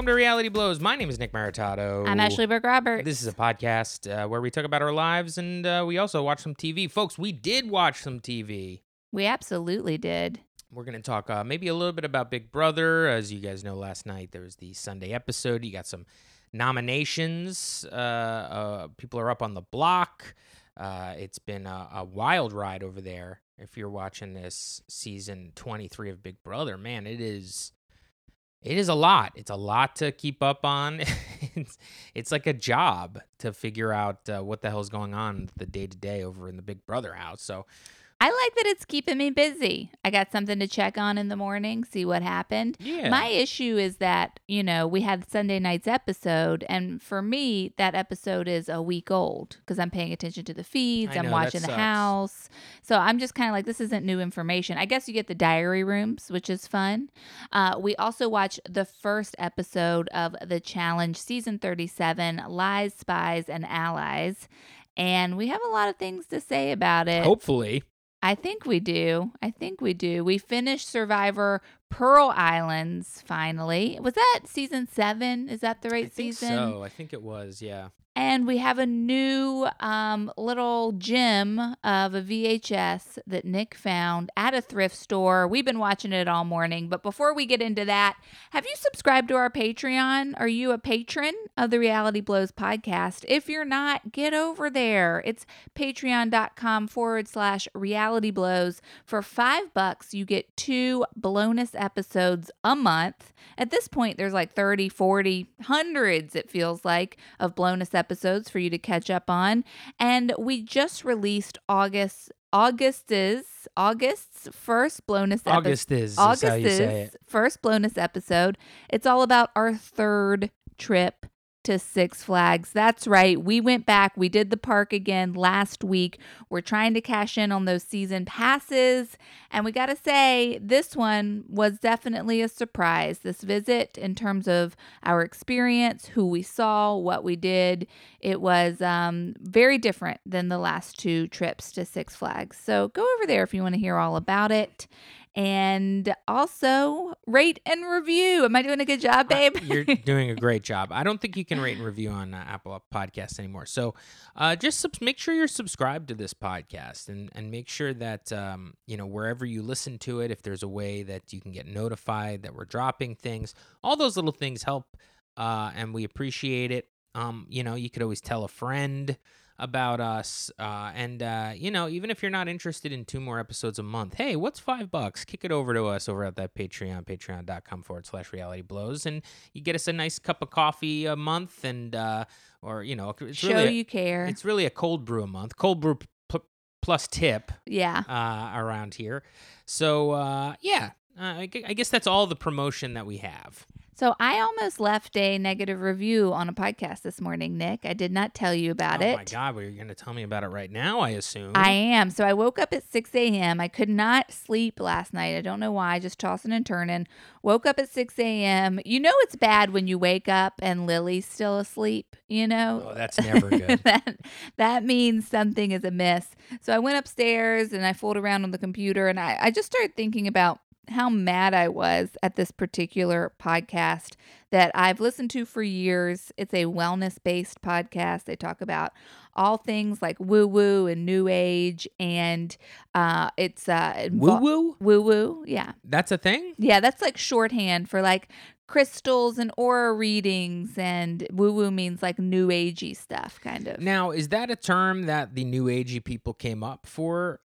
welcome to Reality Blows. My name is Nick Maritato. I'm Ashley Burke Roberts. This is a podcast uh, where we talk about our lives and uh, we also watch some TV. Folks, we did watch some TV. we absolutely did. We're going to talk uh, maybe a little bit about Big Brother. As you guys know, last night there was the Sunday episode. You got some nominations. Uh, uh, people are up on the block. Uh, it's been a, a wild ride over there. If you're watching this season 23 of Big Brother, man, it is. It is a lot. It's a lot to keep up on. it's, it's like a job to figure out uh, what the hell's going on the day to day over in the Big Brother house. So, I like that it's keeping me busy. I got something to check on in the morning, see what happened. yeah. My issue is that, you know, we had Sunday night's episode, and for me, that episode is a week old because I'm paying attention to the feeds, I I'm know, watching the sucks. house. So I'm just kind of like, this isn't new information. I guess you get the diary rooms, which is fun. Uh, we also watched the first episode of The Challenge, season 37 Lies, Spies, and Allies. And we have a lot of things to say about it. Hopefully. I think we do. I think we do. We finished Survivor Pearl Islands finally. Was that season seven? Is that the right I think season? so. I think it was, yeah. And we have a new um, little gem of a VHS that Nick found at a thrift store. We've been watching it all morning. But before we get into that, have you subscribed to our Patreon? Are you a patron of the Reality Blows podcast? If you're not, get over there. It's patreon.com forward slash reality blows. For five bucks, you get two bonus episodes a month. At this point, there's like 30, 40, hundreds, it feels like, of bonus episodes for you to catch up on. And we just released August. August's August's first bonus episode. August is, is how you say it. first bonus episode. It's all about our third trip to Six Flags. That's right. We went back. We did the park again last week. We're trying to cash in on those season passes. And we got to say, this one was definitely a surprise. This visit, in terms of our experience, who we saw, what we did, it was um, very different than the last two trips to Six Flags. So go over there if you want to hear all about it. And also rate and review. Am I doing a good job, babe? Uh, You're doing a great job. I don't think you can rate and review on uh, Apple Podcasts anymore. So uh, just subs- make sure you're subscribed to this podcast and, and make sure that, um, you know, wherever you listen to it, if there's a way that you can get notified that we're dropping things, all those little things help uh, and we appreciate it. Um, you know, you could always tell a friend about us. Uh, and, uh, you know, even if you're not interested in two more episodes a month, hey, what's five bucks? Kick it over to us over at that Patreon, patreon.com forward slash reality blows. And you get us a nice cup of coffee a month and, uh, or, you know, it's Show really, a- you care. it's really a cold brew a month. Cold brew pl- plus tip yeah. uh, around here. So, uh, yeah. Uh, I I guess that's all the promotion that we have. So I almost left a negative review on a podcast this morning, Nick. I did not tell you about oh it. Oh my God, well, you're going to tell me about it right now, I assume. I am. So I woke up at 6 a.m. I could not sleep last night. I don't know why, just tossing and turning. Woke up at 6 a.m. You know, it's bad when you wake up and Lily's still asleep, you know? Oh, that's never good. that, that means something is amiss. So I went upstairs and I fooled around on the computer and I, I just started thinking about how mad I was at this particular podcast that I've listened to for years. It's a wellness based podcast. They talk about all things like woo woo and new age, and uh, it's uh, woo woo, woo woo. Yeah, That's a thing? yeah, that's like shorthand for like crystals and aura readings, and woo woo means like new agey stuff, kind of. Now, is that a term that the new agey people came up for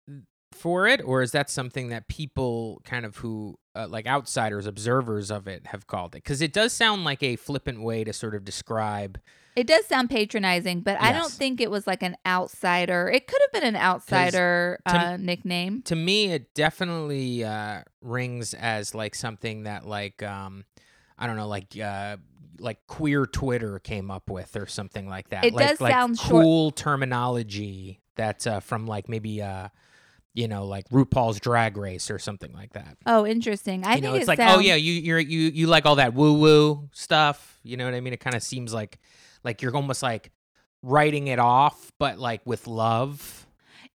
for it or is that something that people kind of who uh, like outsiders observers of it have called it cuz it does sound like a flippant way to sort of describe It does sound patronizing, but I don't think it was like an outsider. It could have been an outsider to- uh, nickname. to me it definitely uh rings as like something that like um I don't know like uh like queer Twitter came up with or something like that. It like, does like sound short- cool terminology that's uh, from like maybe uh you know like RuPaul's Drag Race or something like that. Oh, interesting. I you think know, it's it like, sounds, oh yeah, you you're, you you like all that woo woo stuff. You know what I mean? It kind of seems like like you're almost like writing it off, but like with love.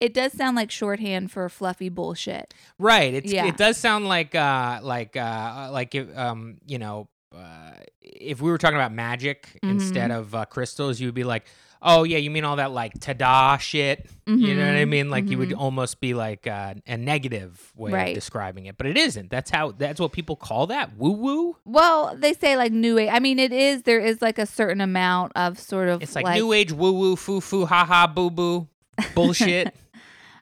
It does sound like shorthand for fluffy bullshit. Right. It's Yeah. it does sound like uh like uh like if, um you know uh, if we were talking about magic Mm-hmm. instead of uh, crystals, you would be like, oh yeah, you mean all that like tada shit. You know what I Mhm, mean? Like you would mhm. almost be like uh, a negative way Right. of describing it, but it isn't. That's how. That's what people call that. Woo woo. Well, they say like new age. I mean, it is. There is like a certain amount of sort of It's like, new age woo woo foo foo ha ha boo boo bullshit.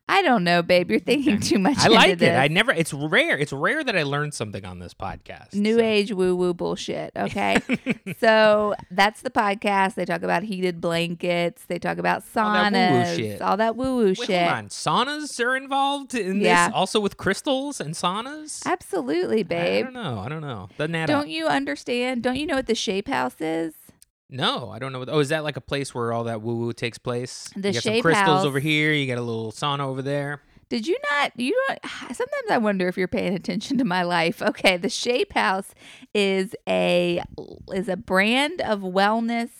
I don't know, babe. You're thinking too much. I like it. I never. It's rare. It's rare that I learn something on this podcast. New so. age woo woo bullshit. Okay. so that's the podcast. They talk about heated blankets. They talk about All that woo-woo saunas. All that woo woo shit. hold on. Saunas are involved in Yeah. this, also with crystals and saunas. Absolutely, babe. I don't know. I don't know. Doesn't add Don't up. you understand? Don't you know what the shape house is? No, I don't know. What, oh, is that like a place where all that woo woo takes place? The you got some crystals House. over here. You got a little sauna over there. Did you not? You don't. Sometimes I wonder if you're paying attention to my life. Okay, the Shape House is a is a brand of wellness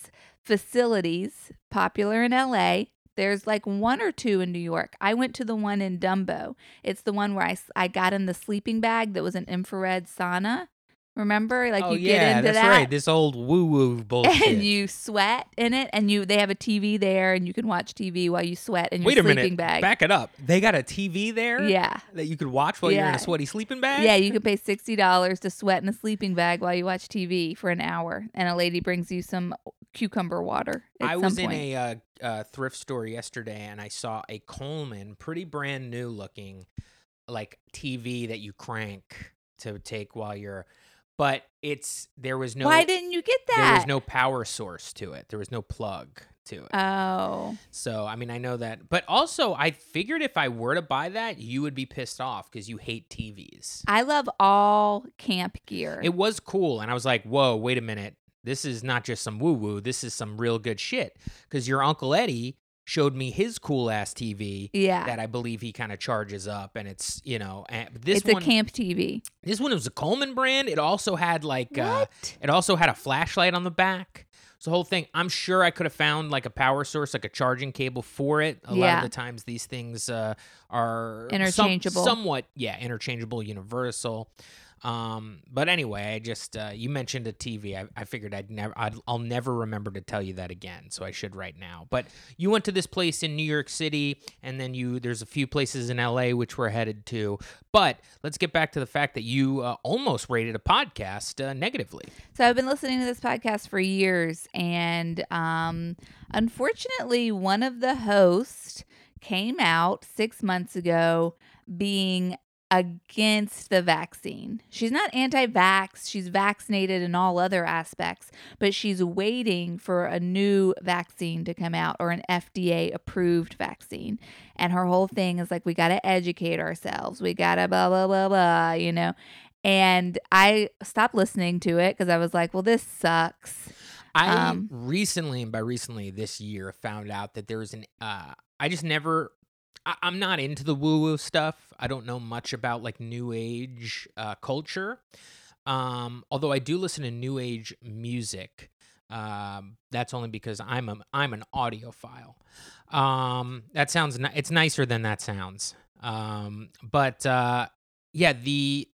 facilities popular in LA. There's like one or two in New York. I went to the one in Dumbo. It's the one where I, I got in the sleeping bag that was an infrared sauna. Remember, like oh you yeah, get into that's that right. This old woo woo bullshit. and you sweat in it, and you they have a TV there, and you can watch TV while you sweat in your Wait a sleeping minute. bag. Back it up. They got a TV there. yeah. That you could watch while you're in a sweaty sleeping bag. Yeah, you can pay sixty dollars to sweat in a sleeping bag while you watch TV for an hour, and a lady brings you some cucumber water. At I was in a uh, uh, thrift store yesterday and I saw a Coleman, pretty brand new looking, like TV that you crank to take while you're. But it's there was no Why didn't you get that? there was no power source to it. There was no plug to it. Oh, so I mean I know that, but also I figured if I were to buy that, you would be pissed off because you hate TVs. I love all camp gear. It was cool, and I was like, "Whoa, wait a minute! This is not just some woo woo. This is some real good shit." Because your uncle Eddie showed me his cool ass TV yeah, that I believe he kind of charges up, and it's you know, and this one it's one, a camp TV. this one was a Coleman brand. It also had like, uh, it also had a flashlight on the back. So the whole thing, I'm sure I could have found like a power source, like a charging cable for it. A lot of the times these things uh, are some- Interchangeable. somewhat, yeah, interchangeable, universal. Um, but anyway, I just uh, you mentioned a TV. I, I figured I'd never, I'd, I'll never remember to tell you that again. So I should right now. But you went to this place in New York City, and then you there's a few places in LA which we're headed to. But let's get back to the fact that you uh, almost rated a podcast uh, negatively. So I've been listening to this podcast for years, and um, unfortunately, one of the hosts came out six months ago being against the vaccine. She's not anti-vax; she's vaccinated in all other aspects, but she's waiting for a new vaccine to come out or an FDA-approved vaccine. And her whole thing is like, we got to educate ourselves. We got to blah blah blah blah. You know. And I stopped listening to it because I was like, well, this sucks. I Um, recently, and by recently this year, found out that there was an. Uh, I just never. I, I'm not into the woo woo stuff. I don't know much about like new age uh, culture. Um, although I do listen to new age music. Um, that's only because I'm a I'm an audiophile. Um, that sounds ni- it's nicer than that sounds. Um, but uh, yeah, the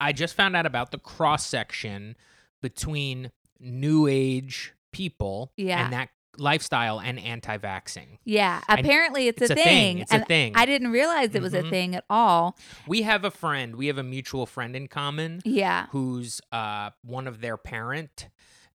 I just found out about the cross section between new age people Yeah. and that lifestyle and anti-vaxxing. Yeah, apparently it's, it's a, a thing. thing. It's a thing. I didn't realize it was a Mhm. thing at all. We have a friend, we have a mutual friend in common Yeah. who's uh one of their parent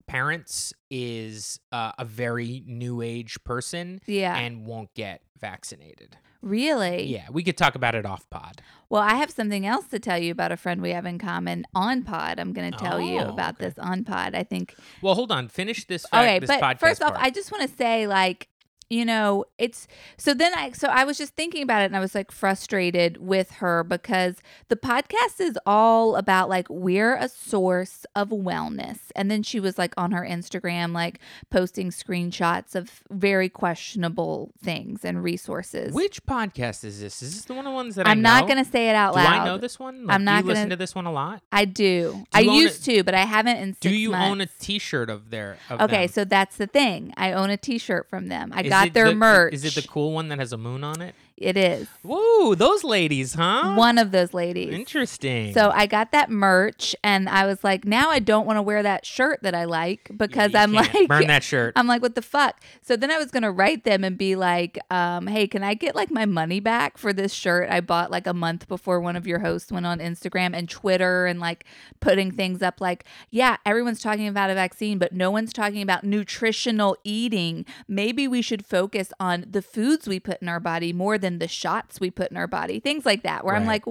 parents is uh, a very new age person Yeah. and won't get vaccinated. really? Yeah, we could talk about it off pod. Well, I have something else to tell you about a friend we have in common on pod. I'm going to tell you Oh, about okay. this on pod. I think Well, hold on. Finish this fact, okay this but podcast first off part. i just want to say like you know it's so then i so i was just thinking about it and i was like frustrated with her because the podcast is all about like we're a source of wellness and then she was like on her instagram like posting screenshots of very questionable things and resources Which podcast is this? Is this the one of the ones that I i'm not going to say it out Do loud I know this one? I'm do not you gonna- listen to this one a lot? I do. I you own used to, but I haven't in six Do you months. own a T-shirt of their? Of Okay, them? so that's the thing. I own a T-shirt from them. I Is got their the- merch. Is it the cool one that has a moon on it? It is. Whoa, those ladies, huh? One of those ladies. Interesting. So I got that merch and I was like, now I don't want to wear that shirt that I like because You I'm can't like burn that shirt. I'm like, what the fuck? So then I was gonna write them and be like, um, hey, can I get like my money back for this shirt I bought like a month before one of your hosts went on Instagram and Twitter and like putting things up like, yeah, everyone's talking about a vaccine, but no one's talking about nutritional eating. Maybe we should focus on the foods we put in our body more than the shots we put in our body. Things like that, where I'm like,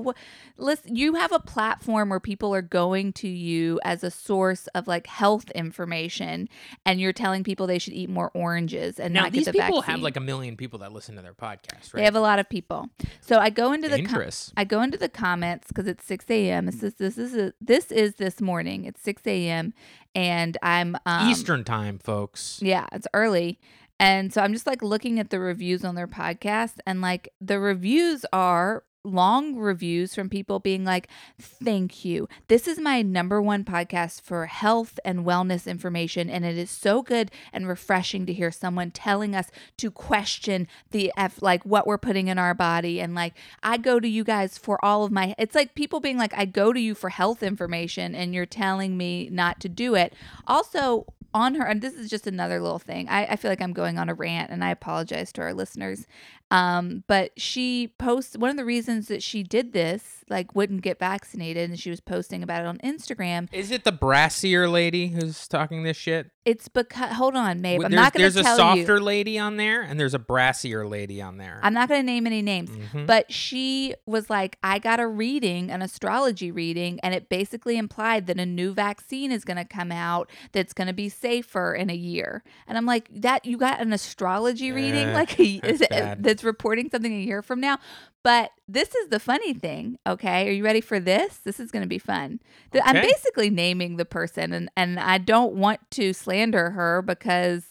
listen, you have a platform where people are going to you as a source of like health information and you're telling people they should eat more oranges and now not these get the people vaccine. have like a million people that listen to their podcast, right? They have a lot of people. So I go into the com- I go into the comments because it's six a.m. This is this is this is this morning. It's six a.m. and I'm um, Eastern time, folks. Yeah, it's early. And so I'm just like looking at the reviews on their podcast, and like the reviews are long reviews from people being like, Thank you. This is my number one podcast for health and wellness information. And it is so good and refreshing to hear someone telling us to question the F, like what we're putting in our body. And like, I go to you guys for all of my, it's like people being like, I go to you for health information, and you're telling me not to do it. Also, on her and this is just another little thing. I, I feel like i'm going on a rant and i apologize to our listeners um, but she posts one of the reasons that she did this like wouldn't get vaccinated and she was posting about it on instagram Is it the brassier lady who's talking this shit? it's because hold on Mabe. Well, i'm not going to tell you. there's a softer you lady on there, and there's a brassier lady on there. i'm not going to name any names Mhm. But she was like, I got a reading, an astrology reading, and it basically implied that a new vaccine is going to come out that's going to be safer in a year. And I'm like, that you got an astrology reading, Yeah, like a, that's that's reporting something a year from now. But this is the funny thing, okay? Are you ready for this? This is going to be fun. Th- I'm basically naming the person, and and I don't want to slander her because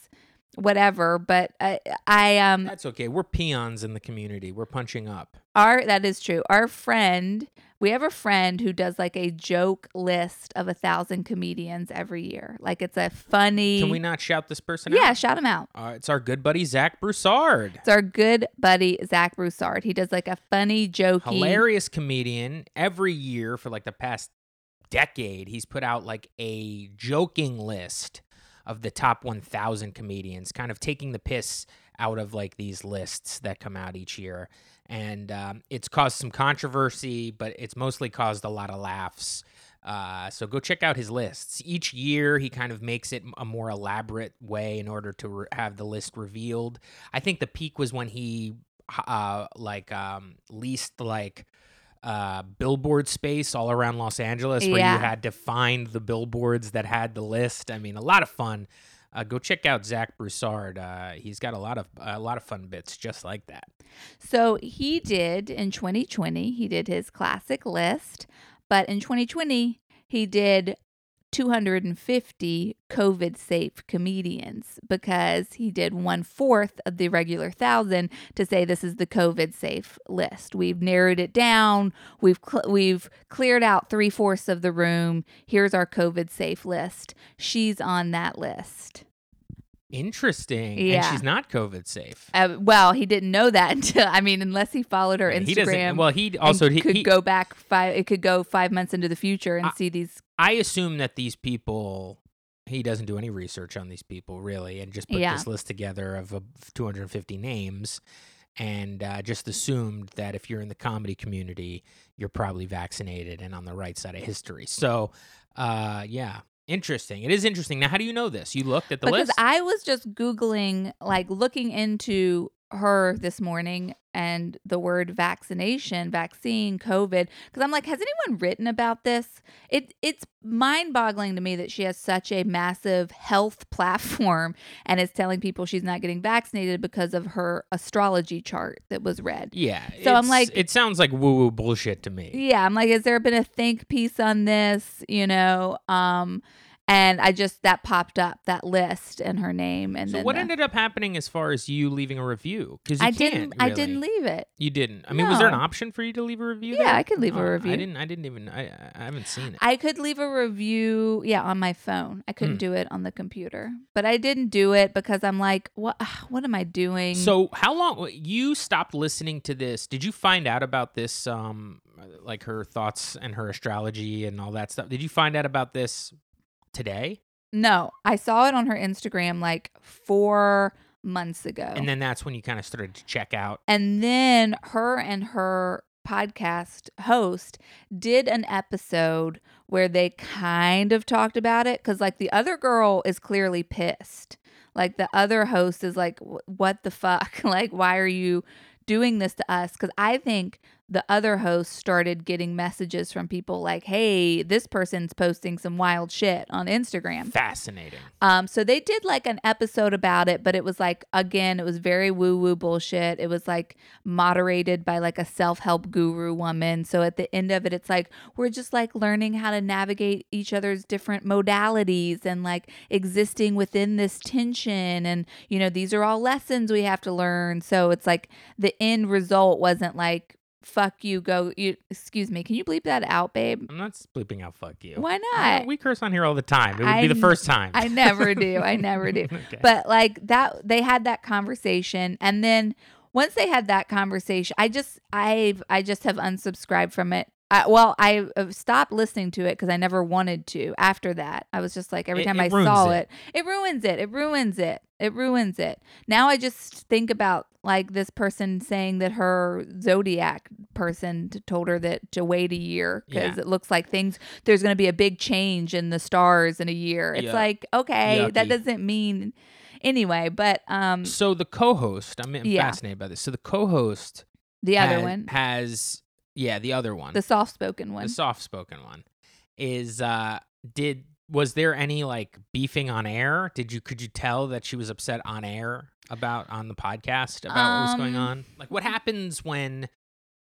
whatever. But I, I um That's okay. We're peons in the community. We're punching up. our that is true. Our friend, we have a friend who does like a joke list of a thousand comedians every year. Like it's a funny. Can we not shout this person out? Yeah, out? shout him out. Uh, it's our good buddy Zach Broussard. It's our good buddy Zach Broussard. He does like a funny, jokey. Hilarious comedian. Every year for like the past decade, he's put out like a joking list of the top 1,000 comedians, kind of taking the piss out of like these lists that come out each year. And um, it's caused some controversy, but it's mostly caused a lot of laughs. Uh, so go check out his lists. Each year, he kind of makes it a more elaborate way in order to re- have the list revealed. I think the peak was when he uh, like um, leased like uh, billboard space all around Los Angeles, where Yeah. you had to find the billboards that had the list. I mean, a lot of fun. Uh, go check out Zach Broussard. Uh, he's got a lot of a lot of fun bits just like that. So he did in 2020, he did his classic list, but in 2020, he did 250 COVID safe comedians because he did one fourth of the regular thousand to say this is the COVID safe list. We've narrowed it down. We've cl- we've cleared out three fourths of the room. Here's our COVID safe list. She's on that list. Interesting. And she's not COVID safe. Uh, well, he didn't know that until I mean, unless he followed her He doesn't. Instagram. Well, he also he, could he- go back five. It could go five months into the future and I- see these. I assume that these people. He doesn't do any research on these people really, and just put Yeah. this list together of uh, 250 names, and uh, just assumed that if you're in the comedy community, you're probably vaccinated and on the right side of history. So, uh, yeah, interesting. It is interesting. Now, how do you know this? You looked at the list? because list. I was just googling, like looking into her this morning and the word vaccination, vaccine, COVID. Because I'm like, has anyone written about this? It it's mind-boggling to me that she has such a massive health platform and is telling people she's not getting vaccinated because of her astrology chart that was read. yeah. So I'm like- it sounds like woo woo bullshit to me. Yeah, I'm like, has there been a think piece on this? You know, um, and I just that popped up that list and her name and So then what the- ended up happening as far as you leaving a review? Because I didn't I didn't leave it. You didn't. I mean, was there an option for you to leave a review? Yeah, there? I could leave a Oh, review. I didn't. I didn't even. I I haven't seen it. I could leave a review, yeah, on my phone. I couldn't Hmm. do it on the computer, but I didn't do it because I'm like, what? What am I doing? So how long you stopped listening to this? Did you find out about this? Um, like her thoughts and her astrology and all that stuff. Did you find out about this today? no, I saw it on her Instagram like four months ago, And then that's when you kind of started to check out. and then her and her podcast host did an episode where they kind of talked about it because like the other girl is clearly pissed like the other host is like what the fuck like why are you doing this to us because i think the other host started getting messages from people like hey this person's posting some wild shit on instagram Fascinating. um, so they did like an episode about it, but it was like again, it was very woo woo bullshit. It was like moderated by like a self help guru woman. So at the end of it, it's like we're just like learning how to navigate each other's different modalities and like existing within this tension. And you know, these are all lessons we have to learn. So it's like the end result wasn't like fuck you go you excuse me can you bleep that out babe I'm not bleeping out. Fuck you. why Uh, not We curse on here all the time. It would be the first time. I never do. I never do. Okay. But like that they had that conversation and then once they had that conversation, I just I I just have unsubscribed from it. I, well, I uh, stopped listening to it because I never wanted to. After that, I was just like every It- time it I saw it. it. it, ruins it. It ruins it. It ruins it. Now I just think about like this person saying that her zodiac person told her that to wait a year because Yeah. it looks like things there's going to be a big change in the stars in a year. It's Yuck. like okay, that doesn't mean anyway. But um, so the co-host, I'm, I'm Yeah. fascinated by this. So the co-host, the other has- one, has yeah, the other one, the soft spoken one. the soft-spoken one, is uh, did was there any like beefing on air? Did you could you tell that she was upset on air about on the podcast about what was going Um, on? Like what happens when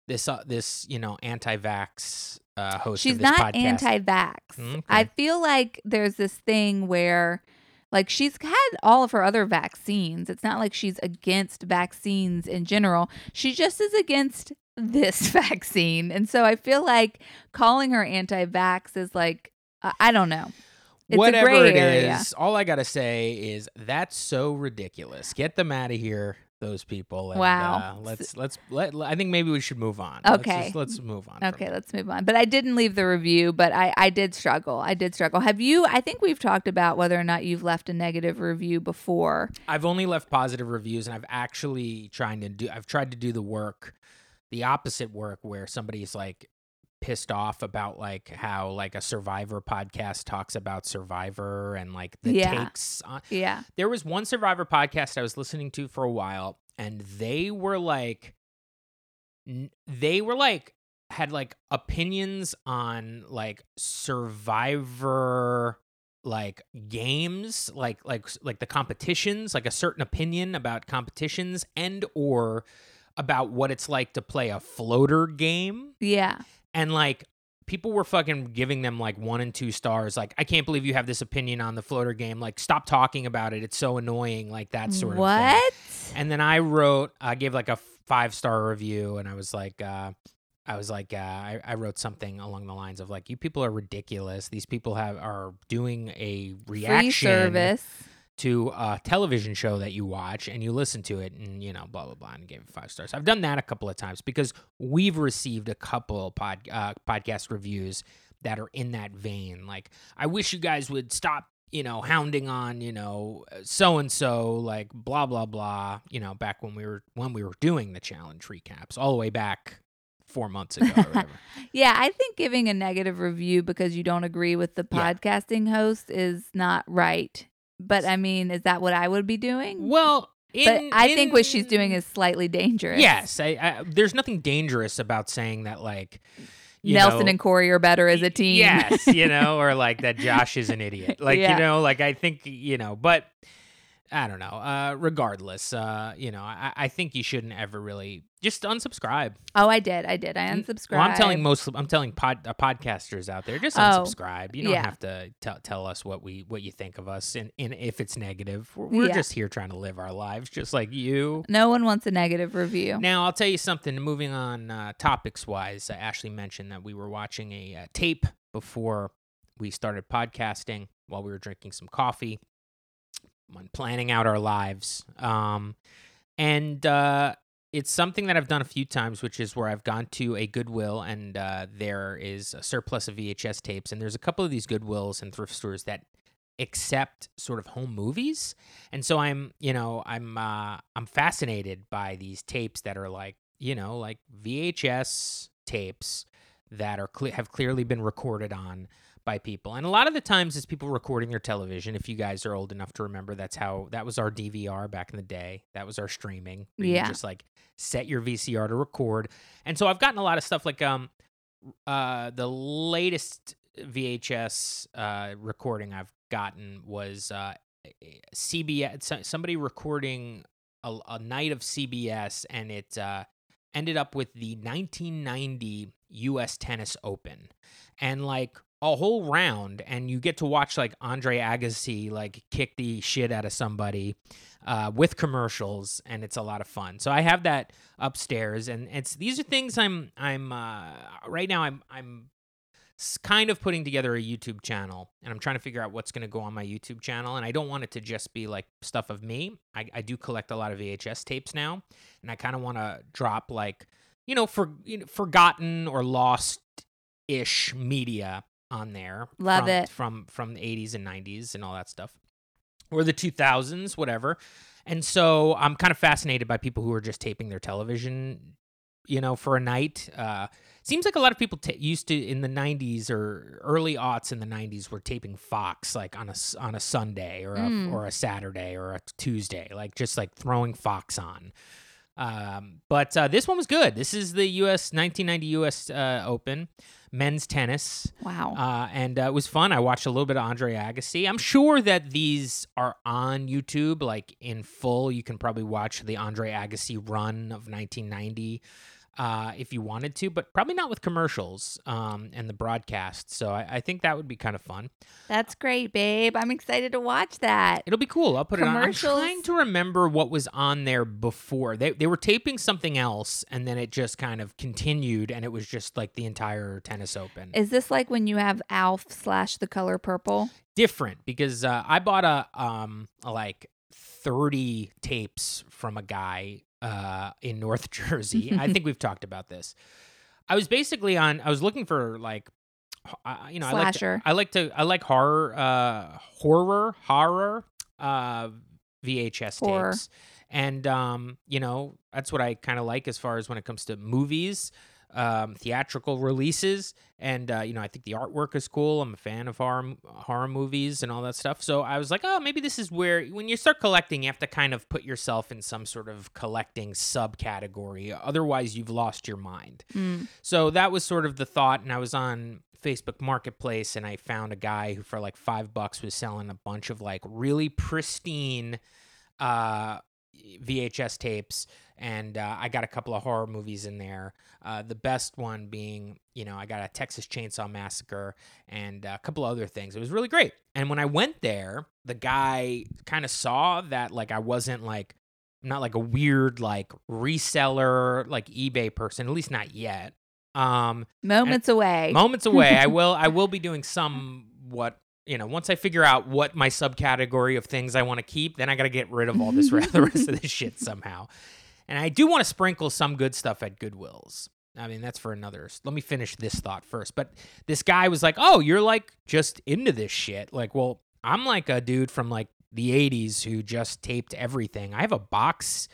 this uh, this you know anti-vax uh, host She's of this not podcast? anti-vax. Okay. I feel like there's this thing where like she's had all of her other vaccines. It's not like she's against vaccines in general. She just is against this vaccine. And so I feel like calling her anti-vax is like I I don't know. It's Whatever it area. is, all I gotta say is that's so ridiculous. Get them out of here, those people. And, Wow. Uh, let's let's let. I think maybe we should move on. Let's Okay. just- let's, move on. Okay, let's move on. But I didn't leave the review, but I, I did struggle. I did struggle. Have you? I think we've talked about whether or not you've left a negative review before. I've only left positive reviews, and I've actually trying to do. I've tried to do the work, the opposite work, where somebody's like pissed off about like how like a Survivor podcast talks about Survivor and like the Yeah. takes on. Yeah. there was one survivor podcast i was listening to for a while and they were like they were like had like opinions on like survivor like games like like like the competitions like a certain opinion about competitions and or about what it's like to play a floater game Yeah. and like people were fucking giving them like one and two stars like i can't believe you have this opinion on the floater game like stop talking about it it's so annoying like that sort of thing what? and then i wrote i gave like a five star review and i was like uh I was like, uh, I, I wrote something along the lines of like, you people are ridiculous. These people have are doing a reaction Free service. To a television show that you watch and you listen to it and you know blah blah blah and gave it five stars. I've done that a couple of times because we've received a couple pod uh, podcast reviews that are in that vein. Like I wish you guys would stop you know hounding on you know so and so like blah blah blah you know back when we were when we were doing the challenge recaps all the way back four months ago or whatever. Yeah, I think giving a negative review because you don't agree with the Yeah. podcasting host is not right. But I mean, is that what I would be doing? well, but in- I think what she's doing is slightly dangerous. Yes, I, I, there's nothing dangerous about saying that, like you Nelson know, and Corey are better as a team. Yes, you know, or like that Josh is an idiot. Like Yeah. you know, like I think you know, but I don't know. Uh, regardless, uh, you know, I, I think you shouldn't ever really just unsubscribe. Oh, I did. I did. I unsubscribed. Well, I'm telling most. I'm telling pod, uh, podcasters out there, just Oh, unsubscribe. you don't yeah. have to tell tell us what we what you think of us, and, and if it's negative, we're, we're Yeah. just here trying to live our lives, just like you. No one wants a negative review. Now, I'll tell you something. Moving on, uh, topics wise, uh, Ashley mentioned that we were watching a uh, tape before we started podcasting while we were drinking some coffee, when planning out our lives. Um, and uh, it's something that I've done a few times, which is where I've gone to a Goodwill and uh, there is a surplus of VHS tapes. And there's a couple of these Goodwills and thrift stores that accept sort of home movies and so i'm you know i'm uh i'm fascinated by these tapes that are like you know like vhs tapes that are cle- have clearly been recorded on by people. And a lot of the times it's people recording their television if you guys are old enough to remember. That's how that was our dvr back in the day. That was our streaming. Yeah. just like set your vcr to record. And so i've gotten a lot of stuff like um uh the latest vhs uh recording i've gotten was uh cbs somebody recording a, a night of cbs and it uh ended up with the 1990 us tennis open. And like a whole round and you get to watch like andre agassi like kick the shit out of somebody uh, with commercials and it's a lot of fun. So i have that upstairs and it's these are things i'm i'm uh, right now i'm i'm kind of putting together a youtube channel and i'm trying to figure out what's going to go on my youtube channel and i don't want it to just be like stuff of me. I, I do collect a lot of vhs tapes now and i kind of want to drop like you know for you know, forgotten or lost ish media on there Love from, it. from from the 80s and 90s and all that stuff or the 2000s whatever and so i'm kind of fascinated by people who are just taping their television you know for a night uh seems like a lot of people ta used to in the 90s or early aughts in the 90s were taping fox like on a on a sunday or a, Mm. or a saturday or a tuesday like just like throwing fox on um, but uh, this one was good. This is the U.S. 1990 U.S. Uh, Open men's tennis. Wow. Uh, and uh, it was fun. I watched a little bit of Andre Agassi. I'm sure that these are on YouTube, like in full. You can probably watch the Andre Agassi run of 1990 uh, if you wanted to, but probably not with commercials um, and the broadcast. So I, I think that would be kind of fun. That's great, babe. I'm excited to watch that. It'll be cool. I'll put it on. I'm trying to remember what was on there before. They they were taping something else, and then it just kind of continued, and it was just like the entire tennis open. Is this like when you have Alf slash the color purple? Different because uh, I bought a um like thirty tapes from a guy uh in North Jersey. I think we've talked about this. I was basically on. I was looking for like. uh, you know, Slasher. I like to, I like to, I like horror, uh, horror, horror, uh, VHS Horror. tapes, and um, you know, that's what I kind of like as far as when it comes to movies, um, theatrical releases, and uh, you know, I think the artwork is cool. I'm a fan of horror horror movies and all that stuff. So I was like, oh, maybe this is where when you start collecting, you have to kind of put yourself in some sort of collecting subcategory. Otherwise, you've lost your mind. Mm. So that was sort of the thought, and I was on Facebook Marketplace, and I found a guy who, for like five bucks, was selling a bunch of like really pristine uh, VHS tapes, and uh, I got a couple of horror movies in there. Uh, the best one being, you know, I got a Texas Chainsaw Massacre and a couple other things. It was really great. And when I went there, the guy kind of saw that like I wasn't like not like a weird like reseller like eBay person, at least not yet. Um, Moments away. moments away. I will I will be doing some what you know once I figure out what my subcategory of things I want to keep, then I got to get rid of all this the rest of this shit somehow. And I do want to sprinkle some good stuff at Goodwills. I mean, that's for another. Let me finish this thought first. But this guy was like, "Oh, you're like just into this shit." Like, well, I'm like a dude from like the 80s who just taped everything. I have a box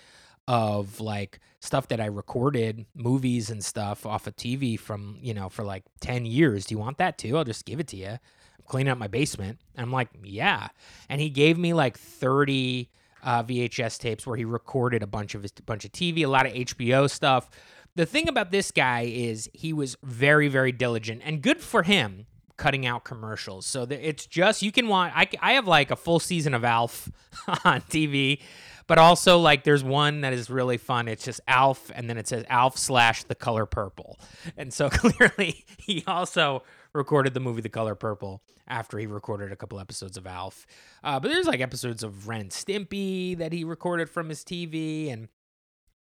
of like stuff that I recorded, movies and stuff off of TV from, you know, for like 10 years. Do you want that too? I'll just give it to you. Cleaning up my basement. And I'm like, yeah. And he gave me like 30 uh, VHS tapes where he recorded a bunch of his bunch of TV, a lot of HBO stuff. The thing about this guy is he was very, very diligent and good for him cutting out commercials. So it's just you can watch. I have like a full season of Alf on TV, but also like there's one that is really fun. It's just Alf, and then it says Alf slash The Color Purple, and so clearly he also recorded the movie The Color Purple after he recorded a couple episodes of Alf. Uh, but there's like episodes of Ren and Stimpy that he recorded from his TV, and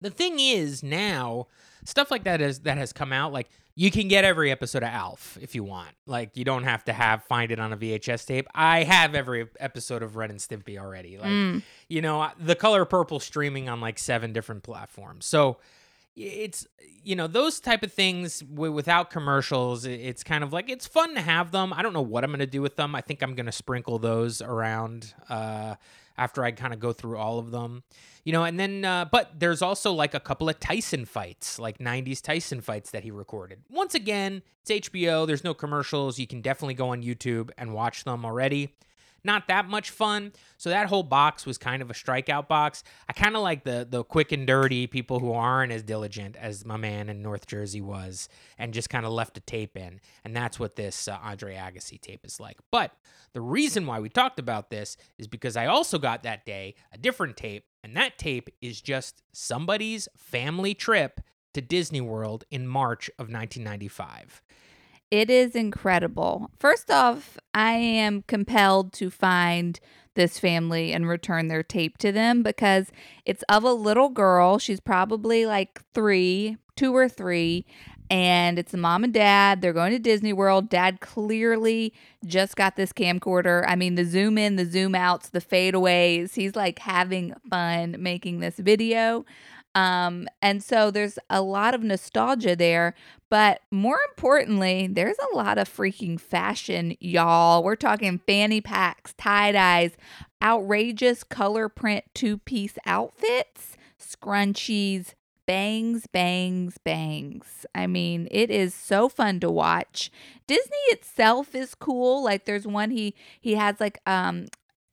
the thing is now stuff like that is that has come out like you can get every episode of alf if you want like you don't have to have find it on a vhs tape i have every episode of Ren and Stimpy already like Mm. you know the color purple streaming on like seven different platforms so it's you know those type of things wi- without commercials it's kind of like it's fun to have them. I don't know what i'm going to do with them. I think i'm going to sprinkle those around uh after i kind of go through all of them. You know and then uh, but there's also like a couple of tyson fights like 90s tyson fights that he recorded. Once again it's hbo there's no commercials. You can definitely go on youtube and watch them already not that much fun. So that whole box was kind of a strikeout box. I kind of like the the quick and dirty people who aren't as diligent as my man in North Jersey was, and just kind of left a tape in. And that's what this uh, Andre Agassi tape is like. But the reason why we talked about this is because I also got that day a different tape, and that tape is just somebody's family trip to Disney World in March of 1995. It is incredible. First off, I am compelled to find this family and return their tape to them because it's of a little girl. She's probably like three, two or three. And it's a mom and dad. They're going to Disney World. Dad clearly just got this camcorder. I mean, the zoom in, the zoom outs, the fadeaways. He's like having fun making this video. Um, and so there's a lot of nostalgia there, but more importantly, there's a lot of freaking fashion, y'all. We're talking fanny packs, tie dyes, outrageous color print two piece outfits, scrunchies, bangs, bangs, bangs. I mean, it is so fun to watch. Disney itself is cool. Like there's one he he has like um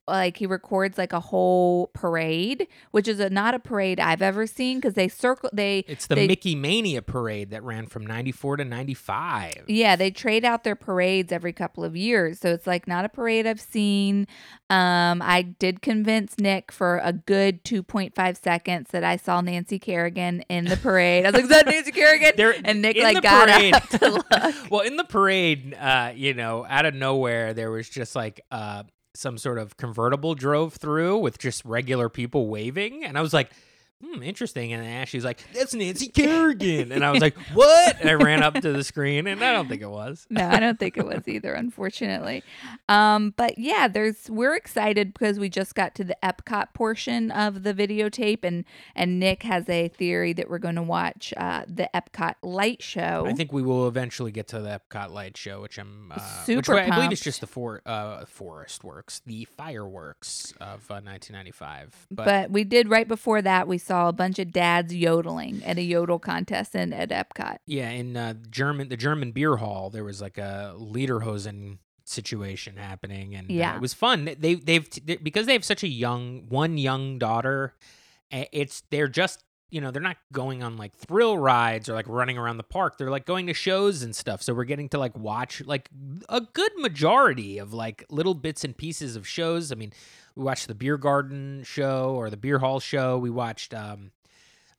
like he records like a whole parade, which is a, not a parade I've ever seen because they circle they It's the they- Mickey Mania parade that ran from 94 to 95. Yeah, they trade out their parades every couple of years. So it's like not a parade I've seen. Um, I did convince Nick for a good 2.5 seconds that I saw Nancy Kerrigan in the parade. I was like, Is that Nancy Kerrigan? There- and Nick like got parade- up to look. well, in the parade, uh, you know, out of nowhere, there was just like uh, some sort of convertible drove through with just regular people waving, and I was like, "Hmm, interesting." And then Ashley's like, "That's Nancy Kerrigan," and I was like, "What?" And I ran up to the screen, and I don't think it was. no, I don't think it was either, unfortunately. Um, but yeah, there's we're excited because we just got to the Epcot portion of the videotape, and and Nick has a theory that we're going to watch uh, the Epcot light show. I think we will eventually get to the Epcot light show, which I'm uh, Super which I believe it's just the for, uh, Forest Works, the fireworks of uh, 1995. But, But, we did right before that. We saw a bunch of dads yodeling at a yodel contest in at Epcot. yeah, in uh, German, the German beer hall, there was like a lederhosen situation happening, and uh, Yeah. it was fun. They they've they, because they have such a young one young daughter. eh, It's they're just you know they're not going on like thrill rides or like running around the park. They're like going to shows and stuff. So we're getting to like watch like a good majority of like little bits and pieces of shows. I mean, we watched the beer garden show or the beer hall show. We watched um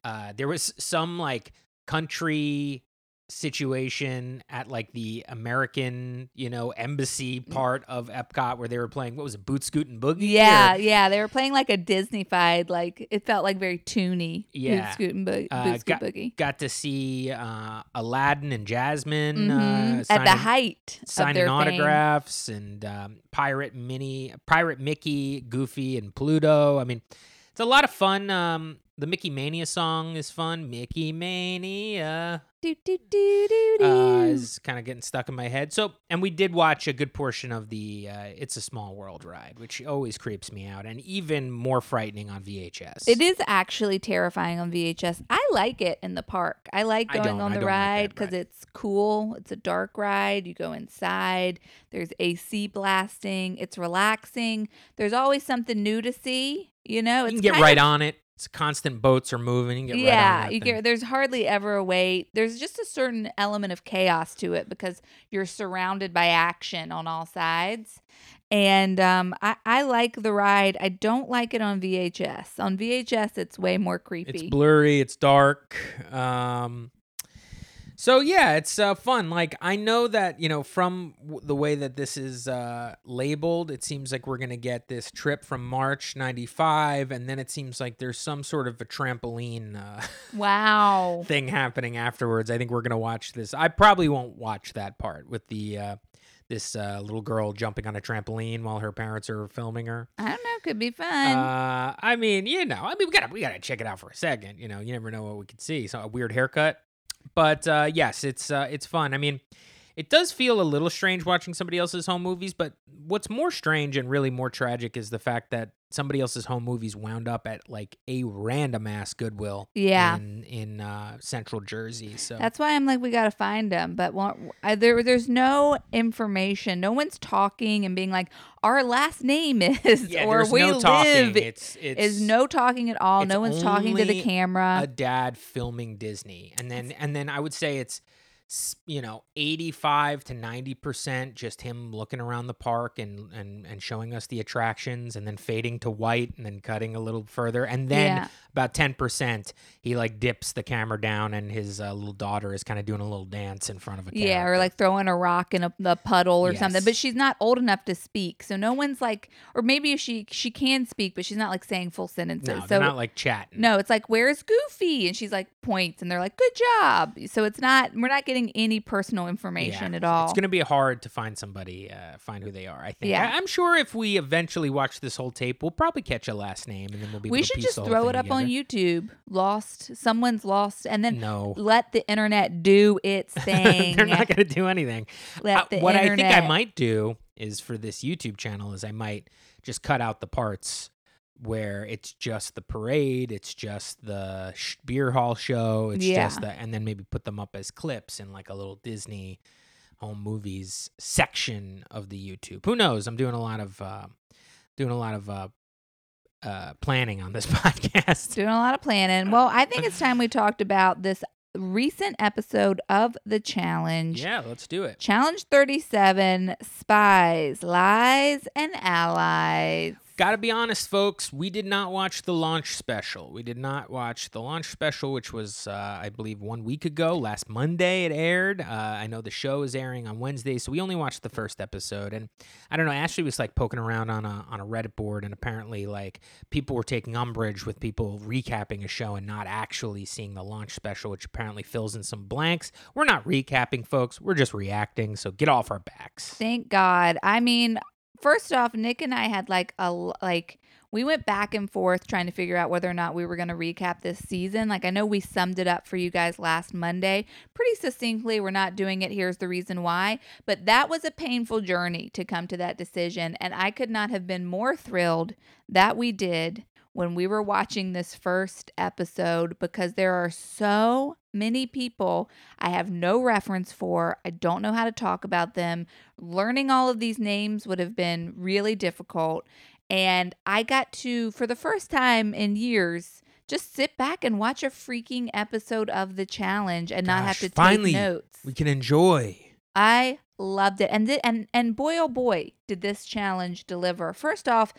uh there was some like country situation at like the American, you know, embassy part of Epcot where they were playing what was it, Boot Scoot and Boogie? Yeah, Or- yeah, they were playing like a Disney-fied, like it felt like very toony. Yeah. Boot Scoot and Bo- Uh, Boot Scoot got- Boogie. got to see uh Aladdin and Jasmine Mhm. uh, At the height of signing their fame. autographs and um, Pirate Minnie, Pirate Mickey, Goofy, and Pluto. I mean, it's a lot of fun. Um, the Mickey Mania song is fun. Mickey Mania. Do, do, do, do, do. uh, is kind of getting stuck in my head. So, and we did watch a good portion of the uh, "It's a Small World" ride, which always creeps me out, and even more frightening on VHS. It is actually terrifying on VHS. I like it in the park. I like going don't- on the like ride because ride. it's cool. It's a dark ride. You go inside. There's AC blasting. It's relaxing. There's always something new to see. You know, You can get right of- on it. It's constant boats are moving. You get right yeah, that you thing. get, there's hardly ever a wait. There's just a certain element of chaos to it because you're surrounded by action on all sides. And um, I, I like the ride. I don't like it on VHS. On VHS, it's way more creepy. It's blurry. It's dark. Um, so yeah, it's uh, fun. Like I know that you know from w- the way that this is uh, labeled, it seems like we're gonna get this trip from March '95, and then it seems like there's some sort of a trampoline uh, wow. thing happening afterwards. I think we're gonna watch this. I probably won't watch that part with the uh, this uh, little girl jumping on a trampoline while her parents are filming her. I don't know. Could be fun. Uh, I mean, you know, I mean, we gotta we gotta check it out for a second. You know, you never know what we could see. So a weird haircut, but uh, yes, it's uh, it's fun. I mean, it does feel a little strange watching somebody else's home movies, but what's more strange and really more tragic is the fact that somebody else's home movies wound up at like a random ass Goodwill. Yeah. in in uh, Central Jersey. So That's why I'm like, we got to find them. But I, there, there's no information. No one's talking and being like, our last name is, yeah, or we no live. talking. It's it's is no talking at all. No one's talking to the camera. a dad filming Disney, and then and then I would say it's you know eighty five to ninety percent just him looking around the park and and and showing us the attractions, and then fading to white, and then cutting a little further, and then Yeah. about ten percent he like dips the camera down, and his uh, little daughter is kind of doing a little dance in front of a yeah, or like throwing a rock in a, a puddle or something. But she's not old enough to speak, so no one's like, or maybe if she she can speak, but she's not like saying full sentences. no, so not like chatting. No, it's like, where's Goofy? And she's like, points, and they're like, good job. So it's not, we're not getting any personal information Yeah, at all. It's going to be hard to find somebody, uh, find who they are. I think. Yeah. I, am sure if we eventually watch this whole tape, we'll probably catch a last name, and then we'll be. Able we should just throw it up on. YouTube. Lost, someone's lost, and then No, let the internet do its thing. they're not going to do anything. Let Uh, the what I think I might do is for this YouTube channel is I might just cut out the parts where it's just the parade, it's just the sh- beer hall show, it's Yeah. just the, and then maybe put them up as clips in like a little Disney home movies section of the YouTube. Who knows? I'm doing a lot of uh, doing a lot of uh, uh, planning on this podcast. Doing a lot of planning. Well, I think it's time we talked about this recent episode of the challenge. Yeah, let's do it. Challenge 37 Spies, Lies, and Allies. Gotta be honest, folks. We did not watch the launch special. We did not watch the launch special, which was, uh, I believe, one week ago. Last Monday it aired. Uh, I know the show is airing on Wednesday, so we only watched the first episode. And I don't know. Ashley was like poking around on a on a Reddit board, and apparently, like people were taking umbrage with people recapping a show and not actually seeing the launch special, which apparently fills in some blanks. We're not recapping, folks. We're just reacting. So get off our backs. Thank God. I mean, first off, Nick and I had like a like we went back and forth trying to figure out whether or not we were going to recap this season. Like I know we summed it up for you guys last Monday pretty succinctly. We're not doing it. Here's the reason why. But that was a painful journey to come to that decision, and I could not have been more thrilled that we did when we were watching this first episode because there are so many people I have no reference for. I don't know how to talk about them. Learning all of these names would have been really difficult. And I got to, for the first time in years, just sit back and watch a freaking episode of the challenge and not have Gosh, to take finally, notes. We can enjoy. I loved it. And th- and and boy oh boy, did this challenge deliver. First off,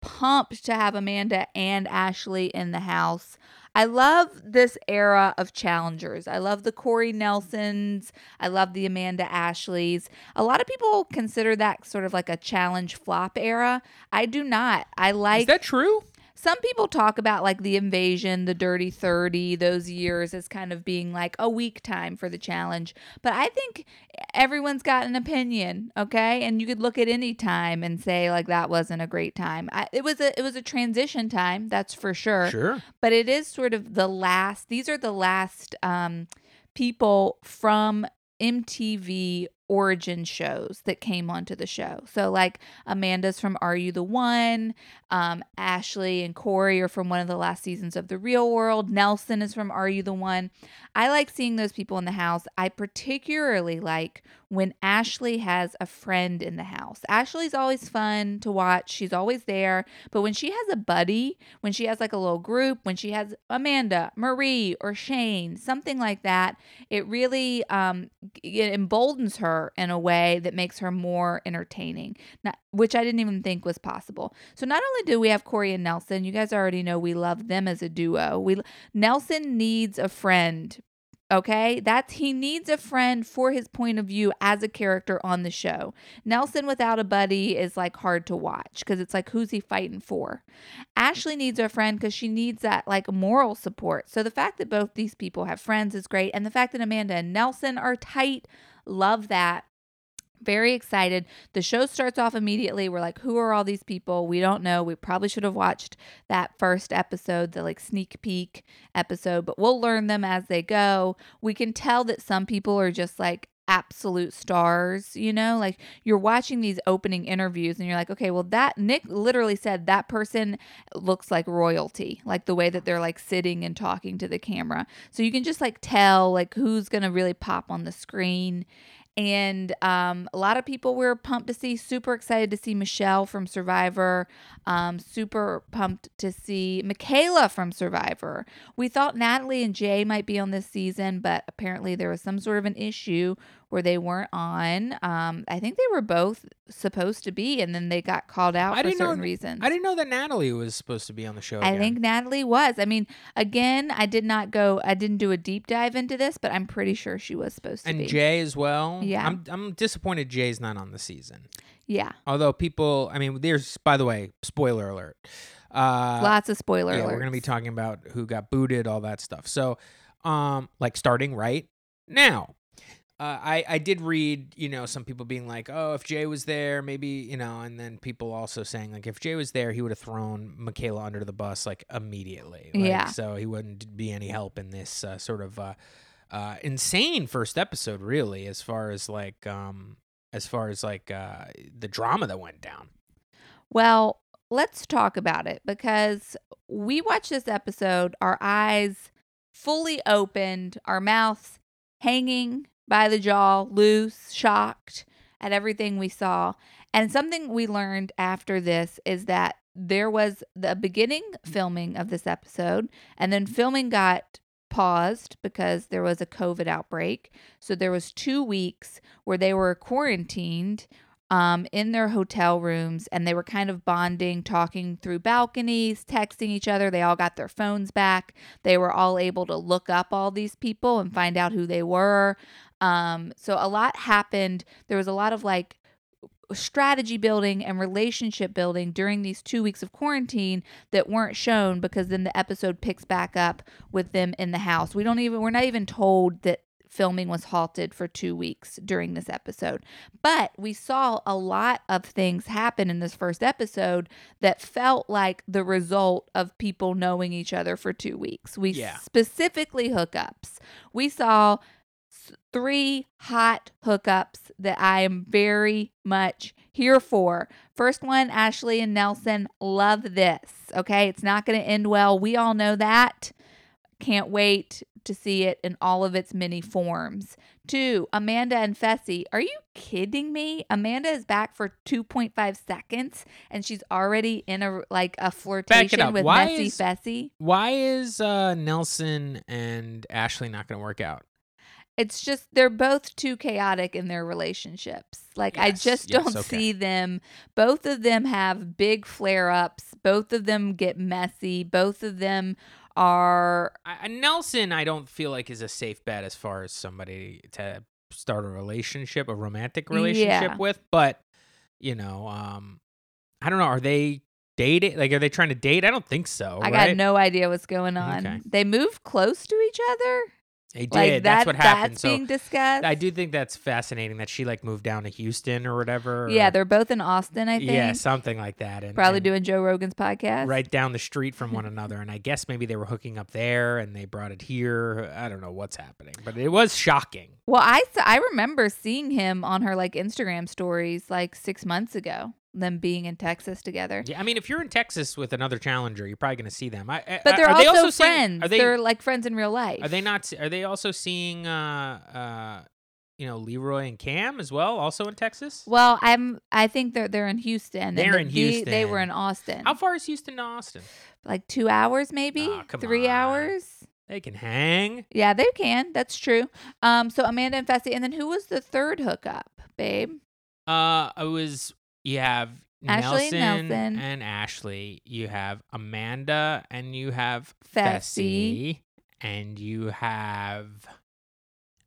pumped to have Amanda and Ashley in the house. I love this era of challengers. I love the Corey Nelsons. I love the Amanda Ashleys. A lot of people consider that sort of like a challenge flop era. I do not. I like Is that true? Some people talk about like the invasion, the dirty 30, those years as kind of being like a weak time for the challenge. But I think everyone's got an opinion, okay? And you could look at any time and say like that wasn't a great time. I, it was a it was a transition time, that's for sure. Sure. But it is sort of the last these are the last um people from MTV origin shows that came onto the show. So like Amanda's from Are You the One? Um, Ashley and Corey are from one of the last seasons of The Real World. Nelson is from Are You the One? I like seeing those people in the house. I particularly like when Ashley has a friend in the house. Ashley's always fun to watch. She's always there. But when she has a buddy, when she has like a little group, when she has Amanda, Marie, or Shane, something like that, it really um, it emboldens her in a way that makes her more entertaining, which I didn't even think was possible. So not only do we have Corey and Nelson, you guys already know we love them as a duo. We Nelson needs a friend Okay, that's he needs a friend for his point of view as a character on the show. Nelson without a buddy is like hard to watch because it's like who's he fighting for? Ashley needs a friend because she needs that like moral support. So the fact that both these people have friends is great, and the fact that Amanda and Nelson are tight, love that. Very excited. The show starts off immediately. We're like, who are all these people? We don't know. We probably should have watched that first episode, the like sneak peek episode, but we'll learn them as they go. We can tell that some people are just like absolute stars, you know? Like you're watching these opening interviews and you're like, okay, well, that Nick literally said that person looks like royalty, like the way that they're like sitting and talking to the camera. So you can just like tell like who's going to really pop on the screen and um, a lot of people were pumped to see, super excited to see Michele from Survivor, um, super pumped to see Michaela from Survivor. We thought Natalie and Jay might be on this season, but apparently there was some sort of an issue where they weren't on. Um, I think they were both supposed to be, and then they got called out I for didn't know certain th- reasons. I didn't know that Natalie was supposed to be on the show. I again. think Natalie was. I mean, again, I did not go. I didn't do a deep dive into this, but I'm pretty sure she was supposed to be. and be. Jay as well. Yeah. I'm I'm disappointed Jay's not on the season. yeah, Although people, I mean, there's by the way, spoiler alert. Uh, lots of spoiler yeah, alerts. we're gonna be talking about who got booted, all that stuff. So, um, like starting right now. Uh, I I did read, you know, some people being like, "Oh, if Jay was there, maybe," you know, and then people also saying like, if Jay was there, he would have thrown Michaela under the bus like immediately. Like, Yeah. So he wouldn't be any help in this uh, sort of uh, uh, insane first episode, really, as far as like um as far as like uh the drama that went down. Well, let's talk about it because we watched this episode, our eyes fully opened, our mouths hanging by the jaw, loose, shocked at everything we saw. And something we learned after this is that there was the beginning filming of this episode, and then filming got paused because there was a COVID outbreak. So there was two weeks where they were quarantined um, in their hotel rooms and they were kind of bonding, talking through balconies, texting each other. They all got their phones back. They were all able to look up all these people and find out who they were. Um, so a lot happened. There was a lot of like strategy building and relationship building during these two weeks of quarantine that weren't shown because then the episode picks back up with them in the house. We don't even, we're not even told that filming was halted for two weeks during this episode. But we saw a lot of things happen in this first episode that felt like the result of people knowing each other for two weeks. We Yeah. specifically hookups. We saw three hot hookups that I am very much here for. First one, Ashley and Nelson. Love this. Okay. It's not going to end well. We all know that. Can't wait to see it in all of its many forms. Two, Amanda and Fessy. Are you kidding me? Amanda is back for 2.5 seconds and she's already in a like a flirtation with Why Messy is- Fessy. Why is uh, Nelson and Ashley not going to work out? It's just they're both too chaotic in their relationships. Like I just yes, don't okay. see them. Both of them have big flare ups. Both of them get messy. Both of them are Nelson, I don't feel like is a safe bet as far as somebody to start a relationship, a romantic relationship Yeah. with. But you know, um, I don't know. Are they dating? Like, are they trying to date? I don't think so. I right? got no idea what's going on. Okay. They move close to each other. They did. Like that's what happened. That's so being discussed. I do think that's fascinating that she like moved down to Houston or whatever. Yeah, or- they're both in Austin. I think. yeah, something like that. And Probably and doing Joe Rogan's podcast. right down the street from one another. And I guess maybe they were hooking up there and they brought it here. I don't know what's happening, but it was shocking. Well, I I remember seeing him on her like Instagram stories like six months ago. Them being in Texas together. Yeah, I mean, if you're in Texas with another challenger, you're probably going to see them. I, I- But they're are they also, seeing- friends. are they? They're like friends in real life. are they not? Are they also seeing uh, uh, you know Leroy and Kam as well, also in Texas. Well, I'm. I think they're they're in Houston. They're the- in the- They were in Austin. How far is Houston to Austin? like two hours, maybe come three on. hours. They can hang. Yeah, they can. That's true. Um, so Amanda and Fessy, and then who was the third hookup, babe? Uh, I was you have Ashley Nelson Nelson. and Ashley. You have Amanda and you have Fessy. And you have.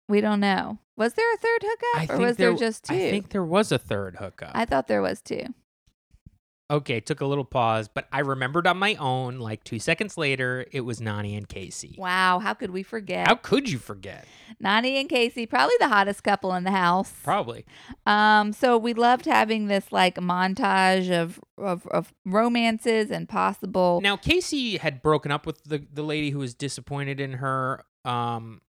We don't know. Was there a third hookup, I or was there, there- just two? I think there was a third hookup. I thought there was two. Okay, took a little pause, but I remembered on my own. Like two seconds later, it was Nany and Kaycee. Wow, how could we forget? How could you forget? Nany and Kaycee, probably the hottest couple in the house. Probably. Um, so we loved having this like montage of of, of romances and possible. Now Kaycee had broken up with the the lady who was disappointed in her. Um,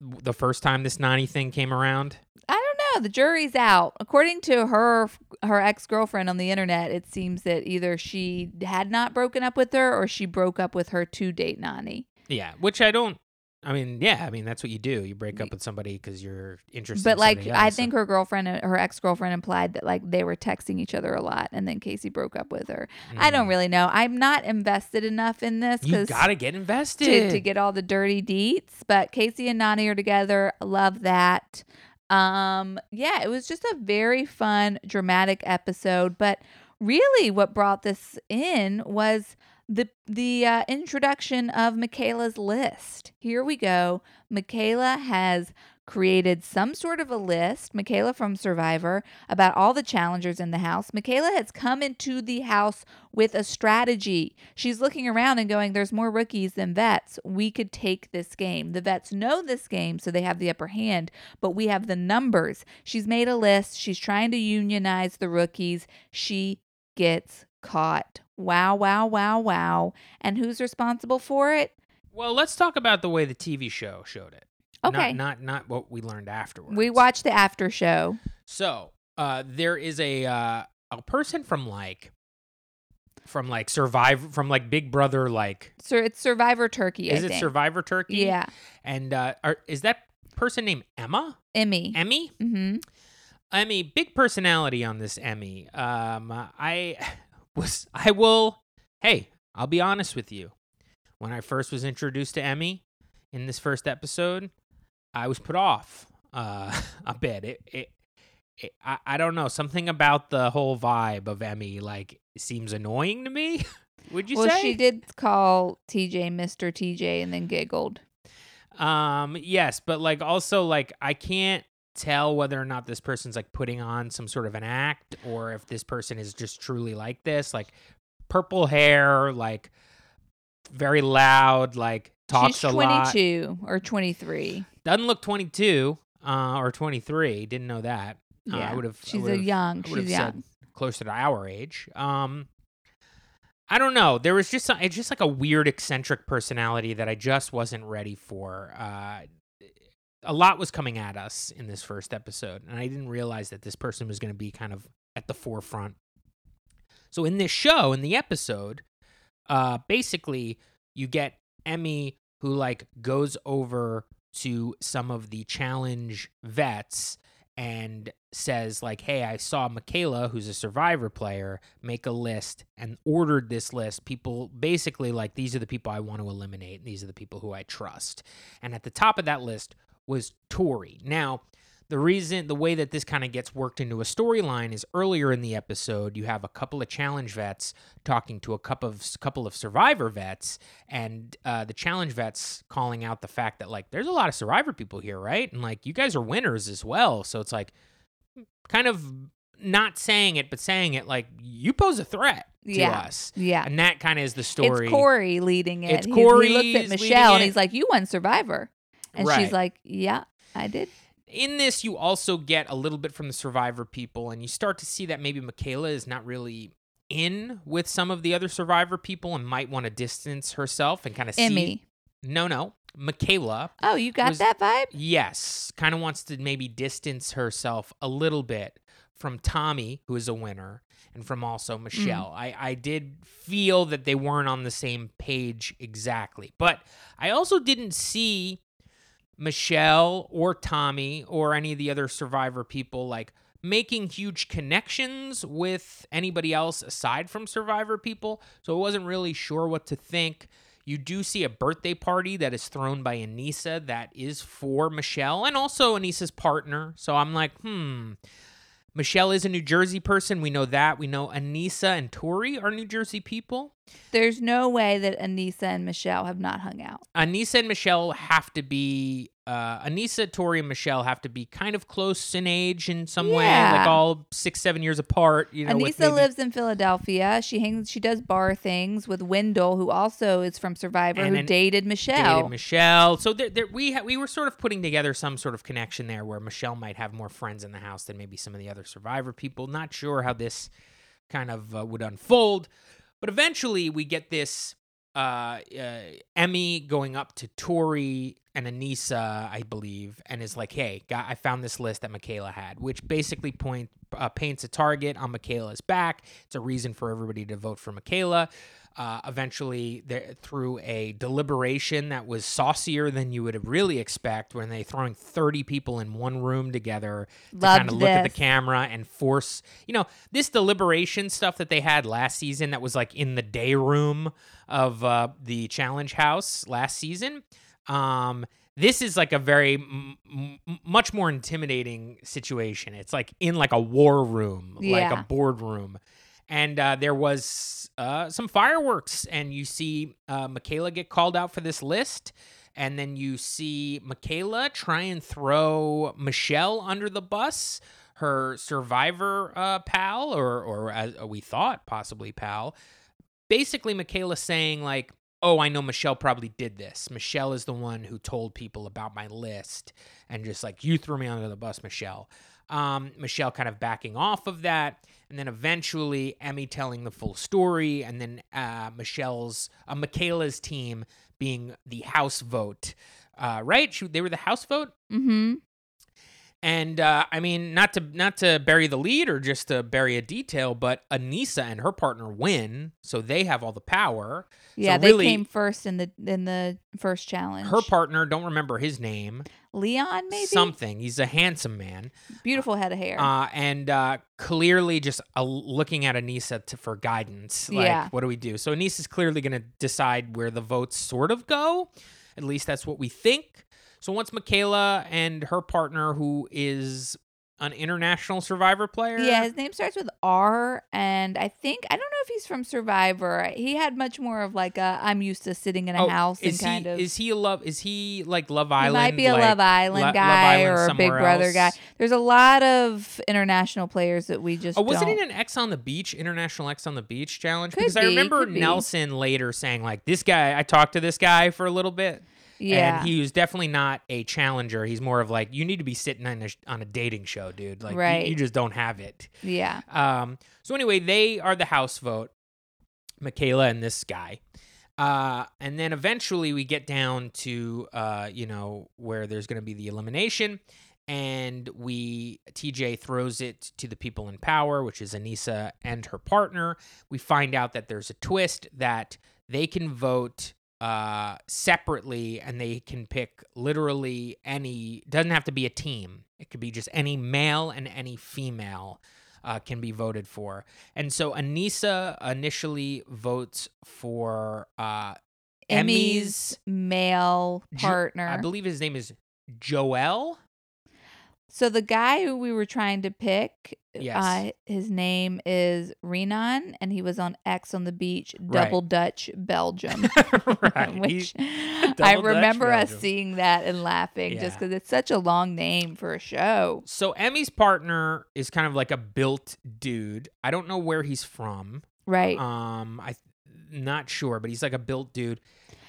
the first time this Nany thing came around. I don't know. The jury's out. According to her her ex girlfriend on the internet, it seems that either she had not broken up with her or she broke up with her to date Nany. Yeah, which I don't. I mean, yeah, I mean that's what you do. You break up with somebody because you're interested. But in like, I else, so- think her girlfriend, her ex girlfriend, implied that like they were texting each other a lot, and then Kaycee broke up with her. I don't Mm. really know. I'm not invested enough in this You gotta get invested. to, to get all the dirty deets. But Kaycee and Nany are together. Love that. Um, yeah, it was just a very fun, dramatic episode. But really, what brought this in was the the uh, introduction of Michaela's list. Here we go. Michaela has created some sort of a list, Michaela from Survivor, about all the challengers in the house. Michaela has come into the house with a strategy. She's looking around and going, There's more rookies than vets. We could take this game. The vets know this game, so they have the upper hand, but we have the numbers. She's made a list. She's trying to unionize the rookies. She gets caught. Wow, wow, wow, wow. And who's responsible for it? Well, let's talk about the way the TV show showed it. Okay. Not not, not what we learned afterwards. We watched the after show. So, uh, there is a uh, a person from like from like Survivor from like Big Brother like So it's Survivor Turkey. is I it think. Survivor Turkey? Yeah. And uh, are, is that person named Emma? Emmy. Emmy? mm-hmm. Emmy, big personality on this Emmy. Um, I was, I will, hey, I'll be honest with you. When I first was introduced to Emmy in this first episode, I was put off uh, a bit. It, it, it I, I don't know, something about the whole vibe of Emmy like seems annoying to me. Would you say well, say? she did call TJ Mr. TJ and then giggled. Um, yes, but like also like I can't tell whether or not this person's like putting on some sort of an act or if this person is just truly like this, like purple hair, like very loud, like talks She's a lot. 22 or 23. Doesn't look 22 uh, or 23. Didn't know that. Uh, I would have. She's a young. She's young. closer to our age. Um, I don't know. There was just it's just like a weird eccentric personality that I just wasn't ready for. Uh, a lot was coming at us in this first episode, and I didn't realize that this person was going to be kind of at the forefront. So in this show, in the episode, uh, basically you get Emmy who like goes over to some of the challenge vets and says like hey i saw michaela who's a survivor player make a list and ordered this list. People basically like these are the people i want to eliminate. And these are the people who i trust. And at the top of that list was tori. Now the reason the way that this kind of gets worked into a storyline is earlier in the episode you have a couple of challenge vets talking to a couple of couple of survivor vets and uh, the challenge vets calling out the fact that like there's a lot of survivor people here right and like you guys are winners as well so it's like kind of not saying it but saying it like you pose a threat to Yeah. us Yeah. and that kind of is the story It's Corey leading it. It's Corey He looks at Michele and he's like, You won Survivor. And Right. she's like, Yeah, I did. In this you also get a little bit from the survivor people and you start to see that maybe michaela is not really in with some of the other survivor people and might want to distance herself and kind of see Emmy. no no michaela Oh, you got was- that vibe? yes kind of wants to maybe distance herself a little bit from tommy who is a winner and from also mm. michele i i did feel that they weren't on the same page exactly but i also didn't see Michele or Tommy or any of the other survivor people like making huge connections with anybody else aside from survivor people. So I wasn't really sure what to think. You do see a birthday party that is thrown by Anissa that is for Michele and also Anissa's partner. So I'm like, hmm. Michele is a New Jersey person. We know that. We know Anissa and Tori are New Jersey people. There's no way that Anissa and Michele have not hung out. Anissa and Michele have to be uh, Anissa, Tori, and Michele have to be kind of close in age in some way, like all six, seven years apart. You know, Anissa maybe- lives in Philadelphia. She hangs. She does bar things with Wendell, who also is from Survivor, And who an- dated Michele. dated Michele. So there, there, we ha- we were sort of putting together some sort of connection there, where Michele might have more friends in the house than maybe some of the other Survivor people. Not sure how this kind of uh, would unfold, but eventually we get this uh, uh, Emmy going up to Tori and Anissa, I believe, and is like, "Hey, I found this list that Michaela had," which basically point uh, paints a target on Michaela's back. It's a reason for everybody to vote for Michaela. Uh, eventually, there, through a deliberation that was saucier than you would really expect, when they throwing thirty people in one room together to kind of look at the camera and force, you know, this deliberation stuff that they had last season that was like in the day room of uh, the challenge house last season. Um, this is like a very m- m- much more intimidating situation. It's like in like a war room, like Yeah. a boardroom. And uh, there was uh, some fireworks, and you see uh, Michaela get called out for this list. And then you see Michaela try and throw Michele under the bus, her survivor uh, pal, or, or as we thought, possibly pal. Basically, Michaela saying, like, oh, I know Michele probably did this. Michele is the one who told people about my list and just like, you threw me under the bus, Michele. Um, Michele kind of backing off of that. And then eventually Emmy telling the full story. And then uh, Michele's, uh, Michaela's team being the house vote. Uh, right? She, they were the house vote. mm-hmm. And uh, I mean, not to not to bury the lead or just to bury a detail, but Anissa and her partner win, so they have all the power. Yeah, so they really, came first in the in the first challenge. her partner don't remember his name Leon, maybe something he's a handsome man beautiful head of hair. uh, and uh, clearly just uh, looking at anissa to, for guidance like Yeah. what do we do so anissa's clearly going to decide where the votes sort of go at least that's what we think so once michaela and her partner who is an international survivor player yeah, his name starts with R, and I think I don't know if he's from Survivor. He had much more of like a I'm used to sitting in a Oh, house and is kind he, of. is he a love is he like love he island might be a like, Love Island Lo- Love guy Island or a Big Brother guy. There's a lot of international players that we just Oh, wasn't it an Ex on the Beach, International Ex on the Beach challenge? Could because I remember could be. Nelson later saying, like, this guy, I talked to this guy for a little bit. Yeah, And he was definitely not a challenger. He's more of like, you need to be sitting on a, on a dating show, dude. Like, you- you, just don't have it. yeah. Um, so anyway, they are the house vote, Michaela and this guy. Uh, and then eventually we get down to, uh, you know, where there's going to be the elimination. And we, TJ throws it to the people in power, which is Anissa and her partner. We find out that there's a twist that they can vote uh, separately and they can pick literally any, doesn't have to be a team. It could be just any male and any female uh, can be voted for. And so Anissa initially votes for uh, Emmy's male Jo- partner. I believe his name is Joel. So the guy who we were trying to pick, Yes. uh, his name is Renan, and he was on Ex on the Beach, Right. Double Dutch Belgium. right. Which He- I remember us seeing that and laughing just because it's such a long name for a show. So Emmy's partner is kind of like a built dude. I don't know where he's from. Right. Um, I not sure, but he's like a built dude.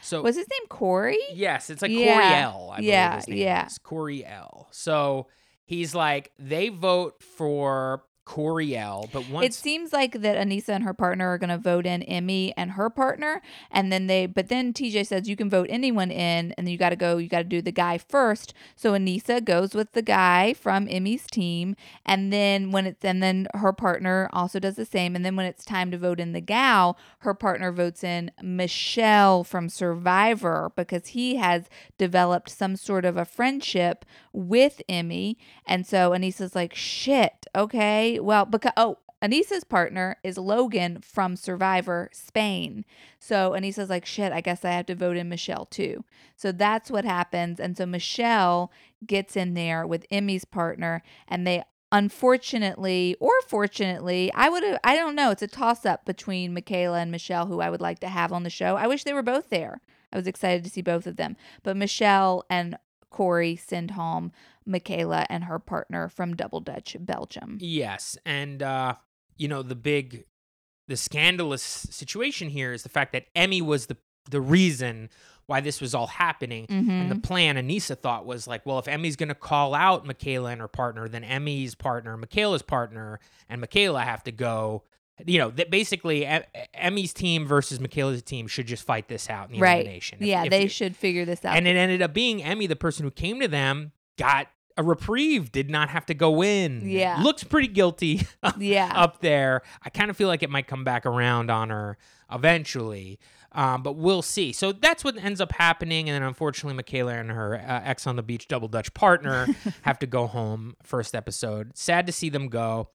So was his name Corey? Yes, it's like Yeah. Corey L. I believe Yeah, his name yeah. is. Corey L. So he's like, they vote for Corey L. But once It seems like that Anissa and her partner are going to vote in Emmy and her partner, and then they. But then TJ says you can vote anyone in, and you got to go. You got to do the guy first. So Anissa goes with the guy from Emmy's team, and then when it's and then her partner also does the same. And then when it's time to vote in the gal, her partner votes in Michele from Survivor because he has developed some sort of a friendship with Emmy, and so Anissa's like, shit, okay, well, because, oh, Anissa's partner is Logan from Survivor Spain. So Anissa's like, shit, I guess I have to vote in Michele too. So that's what happens. And so Michele gets in there with Emmy's partner, and they unfortunately or fortunately, I would I don't know, it's a toss up between Michaela and Michele, who I would like to have on the show. I wish they were both there. I was excited to see both of them. But Michele and Corey send home Michaela and her partner from Double Dutch Belgium. Yes, and uh, you know the big, the scandalous situation here is the fact that Emmy was the the reason why this was all happening. And the Mhm. plan Anissa thought was like, well, if Emmy's going to call out Michaela and her partner, then Emmy's partner, Michaela's partner, and Michaela have to go. You know, that basically Emmy's team versus Michaela's team should just fight this out in the Right. elimination. If- yeah, if they you- should figure this out. and it ended up being Emmy, the person who came to them, got a reprieve, did not have to go in. Yeah. Looks pretty guilty yeah. up there. I kind of feel like it might come back around on her eventually. Um, but we'll see. So that's what ends up happening. And then unfortunately, Michaela and her uh, ex on the beach double Dutch partner have to go home first episode. Sad to see them go.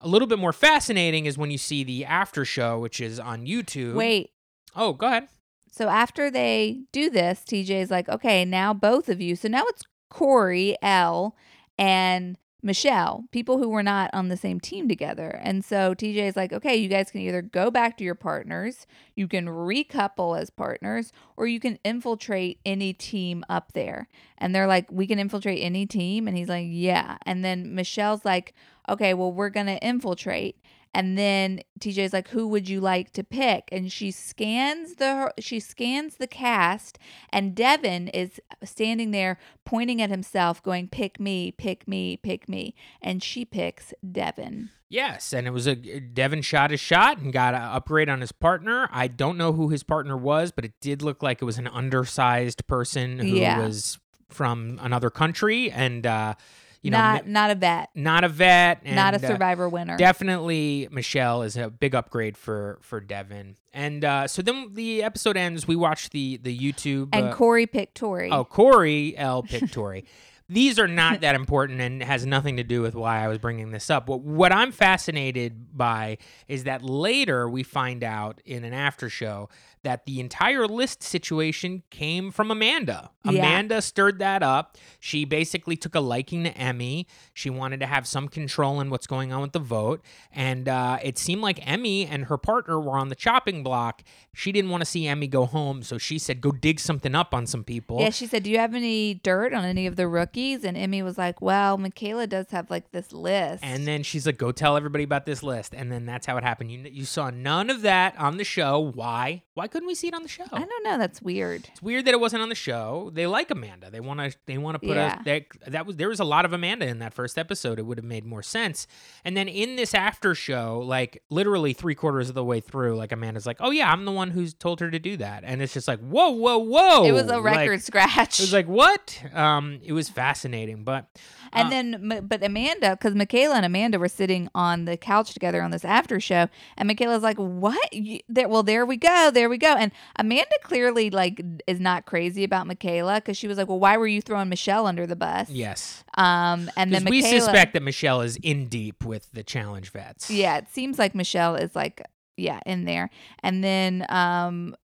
A little bit more fascinating is when you see the after show, which is on YouTube. Wait. Oh, go ahead. So after they do this, TJ is like, okay, now both of you. So now it's Corey, L, and Michele, people who were not on the same team together. And so TJ is like, okay, you guys can either go back to your partners, you can recouple as partners, or you can infiltrate any team up there. And they're like, we can infiltrate any team. And he's like, yeah. And then Michele's like, okay, well, we're going to infiltrate. And then TJ's like, "Who would you like to pick?" And she scans the she scans the cast, and Devin is standing there pointing at himself, going, "Pick me, pick me, pick me." And she picks Devin. Yes, and it was a Devin shot his shot and got an upgrade on his partner. I don't know who his partner was, but it did look like it was an undersized person who Yeah. was from another country and uh, you know not n- not a vet, not a vet, and, not a uh, Survivor winner. Definitely, Michele is a big upgrade for for Devin. And uh, so then the episode ends. We watch the the YouTube and uh, Corey picked Tori. Oh, Corey L. picked Tori. These are not that important and has nothing to do with why I was bringing this up. What, what I'm fascinated by is that later we find out in an after show that the entire list situation came from Amanda. Yeah. Amanda stirred that up. She basically took a liking to Emmy. She wanted to have some control in what's going on with the vote. And uh, it seemed like Emmy and her partner were on the chopping block. She didn't want to see Emmy go home, so she said, go dig something up on some people. Yeah, she said, "Do you have any dirt on any of the rookies?" And Emmy was like, "Well, Michaela does have like this list." And then she's like, "Go tell everybody about this list." And then that's how it happened. You you saw none of that on the show. Why? Why couldn't we see it on the show? I don't know. That's weird. It's weird that it wasn't on the show. They like Amanda. They want to. They want to put Yeah. a. They, that was there was a lot of Amanda in that first episode. It would have made more sense. And then in this after show, like literally three quarters of the way through, like Amanda's like, "Oh yeah, I'm the one who's told her to do that." And it's just like, "Whoa, whoa, whoa!" it was a Oh, Like, record scratch. it was like what? Um, it was fascinating, but And Uh, then, but Amanda, because Michaela and Amanda were sitting on the couch together on this after show, and Michaela's like, "What? You, there, well, there we go, there we go." And Amanda clearly like is not crazy about Michaela because she was like, "Well, why were you throwing Michele under the bus?" yes, Um, and then because we suspect that Michele is in deep with the challenge vets. yeah, it seems like Michele is like, yeah, in there. And then, um,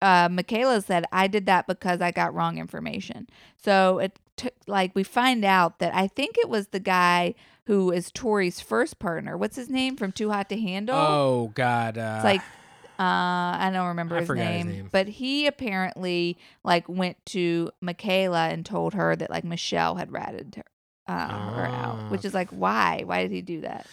uh, Michaela said, I did that because I got wrong information. So it took, like, we find out that I think it was the guy who is Tori's first partner. What's his name from Too Hot to Handle? Oh God. Uh, It's like, uh, I don't remember I his, forgot his name, name. but he apparently like went to Michaela and told her that like Michele had ratted her, uh, her Ah. out, which is like, why? Why did he do that?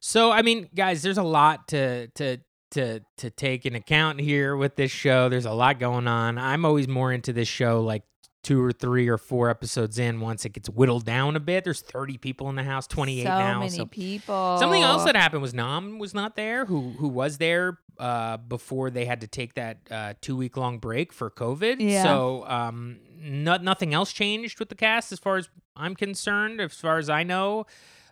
So I mean, guys, there's a lot to to to to take in account here with this show. There's a lot going on. I'm always more into this show like two or three or four episodes in, once it gets whittled down a bit, there's 30 people in the house, 28 so now. many so people. something else that happened was Nam was not there, who who was there uh, before they had to take that uh, two week long break for COVID. Yeah. So um, no, nothing else changed with the cast as far as I'm concerned, as far as I know.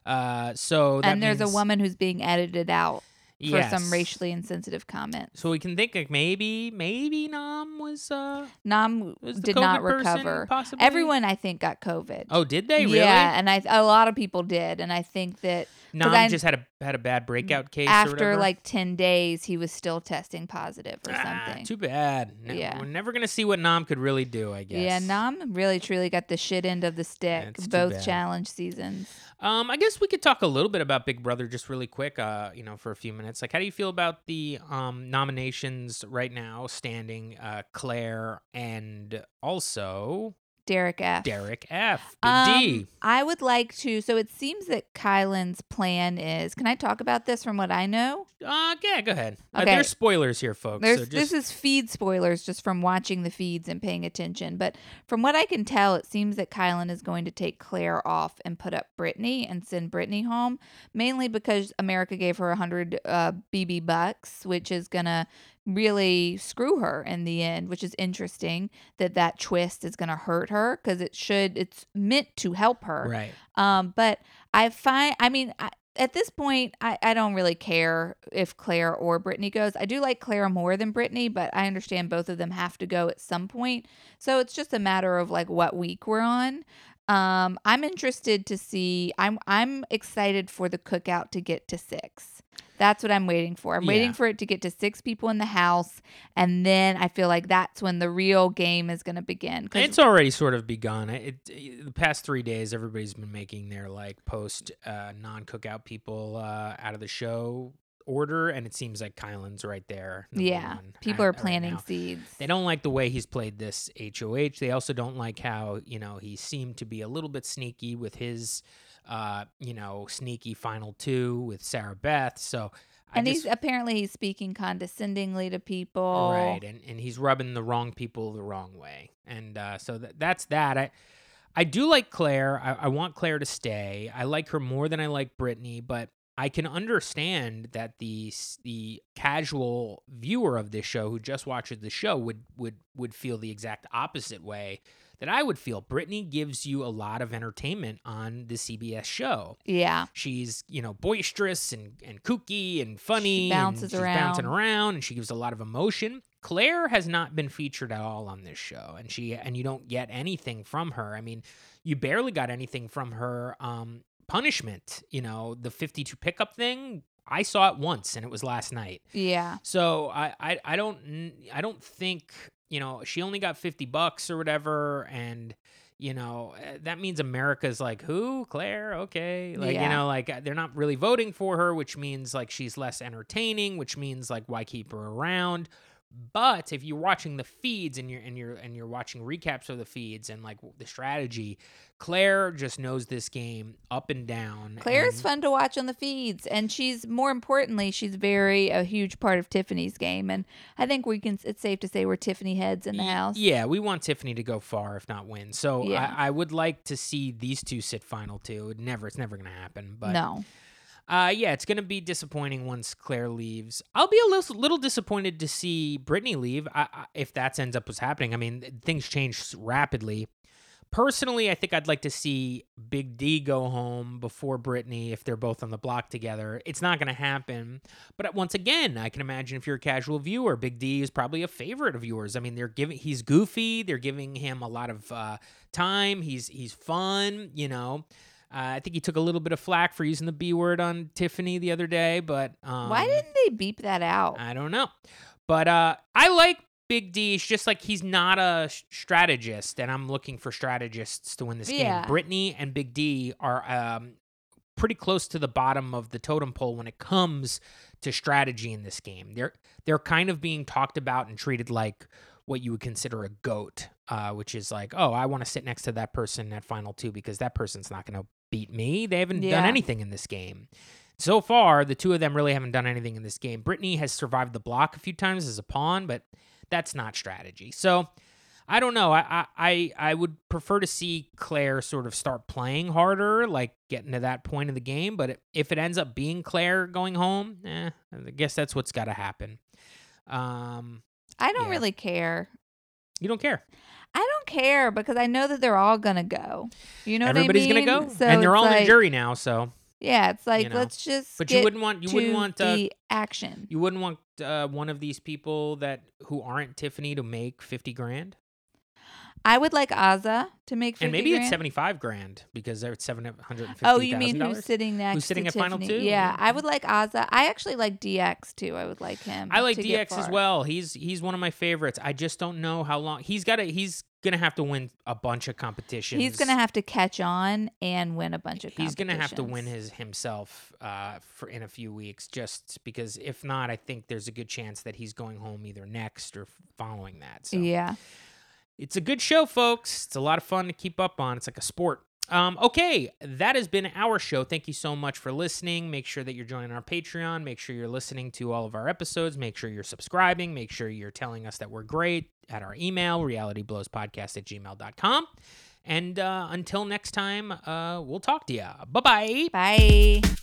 Uh, so that and there's a woman who's being edited out for some racially insensitive comments. So we can think like maybe maybe Nam was uh Nam was did COVID not person, recover. possibly? Everyone, I think, got COVID. Oh, did they really? Yeah, and I a lot of people did, and I think that Nam I- just had a had a bad breakout case. after like ten days, he was still testing positive or Ah, something. too bad. No, Yeah. We're never gonna see what Nam could really do. I guess. Yeah, Nam really truly got the shit end of the stick That's both challenge seasons. Um, I guess we could talk a little bit about Big Brother just really quick. Uh, you know, for a few minutes. Like, how do you feel about the um nominations right now? Standing, uh, Claire and also Derek F. Derek F. Um, D. I would like to. So it seems that Kyland's plan is. Can I talk about this from what I know? Uh, yeah, go ahead. Uh, Okay. there's spoilers here, folks. There's so just, this is feed spoilers just from watching the feeds and paying attention. But from what I can tell, it seems that Kyland is going to take Claire off and put up Brittany and send Brittany home, mainly because America gave her a hundred uh, BB bucks, which is gonna really screw her in the end. Which is interesting that that twist is gonna hurt her because it should. It's meant to help her. right. Um, but I find, I mean, I, at this point, I, I don't really care if Claire or Brittany goes. I do like Claire more than Brittany, but I understand both of them have to go at some point. So it's just a matter of like what week we're on. Um, I'm interested to see. I'm I'm excited for the cookout to get to six. That's what I'm waiting for. I'm Yeah. waiting for it to get to six people in the house, and then I feel like that's when the real game is going to begin. It's already sort of begun. It, it the past three days, everybody's been making their like post uh, non cookout people uh, out of the show order, and it seems like Kyland's right there. yeah, one people are planting now. seeds. They don't like the way he's played this HOH. They also don't like how you know he seemed to be a little bit sneaky with his, uh, you know, sneaky final two with Sarah Beth. So. I and just, he's apparently he's speaking condescendingly to people. Right, and and he's rubbing the wrong people the wrong way, and uh, so that that's that. I I do like Claire. I, I want Claire to stay. I like her more than I like Brittany, but I can understand that the the casual viewer of this show who just watches the show would would would feel the exact opposite way that I would feel. Brittany gives you a lot of entertainment on the CBS show Yeah, she's you know boisterous and, and kooky and funny bounces and she's bouncing around. around and she gives a lot of emotion claire has not been featured at all on this show and she and you don't get anything from her i mean you barely got anything from her um punishment you know the 52 pickup thing i saw it once and it was last night. Yeah, so I, I I don't I don't think you know she only got fifty bucks or whatever, and you know eh, that means America's like who? Claire? Okay. Like you know like they're not really voting for her, which means like she's less entertaining, which means like why keep her around. But if you're watching the feeds and you're and you're and you're watching recaps of the feeds and like the strategy, Claire just knows this game up and down. Claire's and- fun to watch on the feeds, and she's more importantly, she's very a huge part of Tiffany's game, and I think we can. It's safe to say we're Tiffany heads in the house. Yeah, we want Tiffany to go far, if not win. So Yeah. I, I would like to see these two sit final two. It never, it's never going to happen. But no, uh, yeah, it's going to be disappointing once Claire leaves. I'll be a little, little disappointed to see Brittany leave I, I, if that ends up what's happening. I mean, things change rapidly. Personally, I think I'd like to see Big D go home before Brittany if they're both on the block together. It's not going to happen. But once again, I can imagine if you're a casual viewer, Big D is probably a favorite of yours. I mean, they're giving he's goofy. They're giving him a lot of uh, time. He's he's fun. You know. Uh, I think he took a little bit of flack for using the B word on Tiffany the other day, but um, why didn't they beep that out? I don't know. But uh, I like Big D. It's just like he's not a strategist, and I'm looking for strategists to win this Yeah. game. Brittany and Big D are um, pretty close to the bottom of the totem pole when it comes to strategy in this game. They're they're kind of being talked about and treated like what you would consider a goat, uh, which is like, oh, I want to sit next to that person at final two because that person's not going to beat me. They haven't done anything in this game. So far, the two of them really haven't done anything in this game. Brittany has survived the block a few times as a pawn, but that's not strategy. So I don't know. I, I I I would prefer to see Claire sort of start playing harder, like getting to that point of the game. But if it ends up being Claire going home, eh, I guess that's what's got to happen. Um, I don't Yeah. really care. you don't care. I don't care because I know that they're all gonna go. You know Everybody's what I mean? gonna go, So and they're all in the jury now. So, Yeah, it's like know. let's just. but you wouldn't want you wouldn't want uh, the action. you wouldn't want uh, one of these people that who aren't Tiffany to make fifty grand, I would like Azah to make 50 and maybe grand. it's seventy five grand because they're at seven hundred and fifty. Oh, you mean who's sitting next? Who's sitting at final two? Yeah. I would like Azah. I actually like DX too. I would like him. I like DX as well. He's he's one of my favorites. I just don't know how long he's got to. He's gonna have to win a bunch of competitions. He's gonna have to catch on and win a bunch of. Competitions. He's gonna have to win his himself uh, for in a few weeks, just because if not, I think there's a good chance that he's going home either next or following that. So Yeah. It's a good show, folks. It's a lot of fun to keep up on. It's like a sport. Um, okay, that has been our show. Thank you so much for listening. Make sure that you're joining our Patreon. Make sure you're listening to all of our episodes. Make sure you're subscribing. Make sure you're telling us that we're great at our email, realityblowspodcast at gmail.com. And uh, until next time, uh, we'll talk to you. Bye bye. Bye.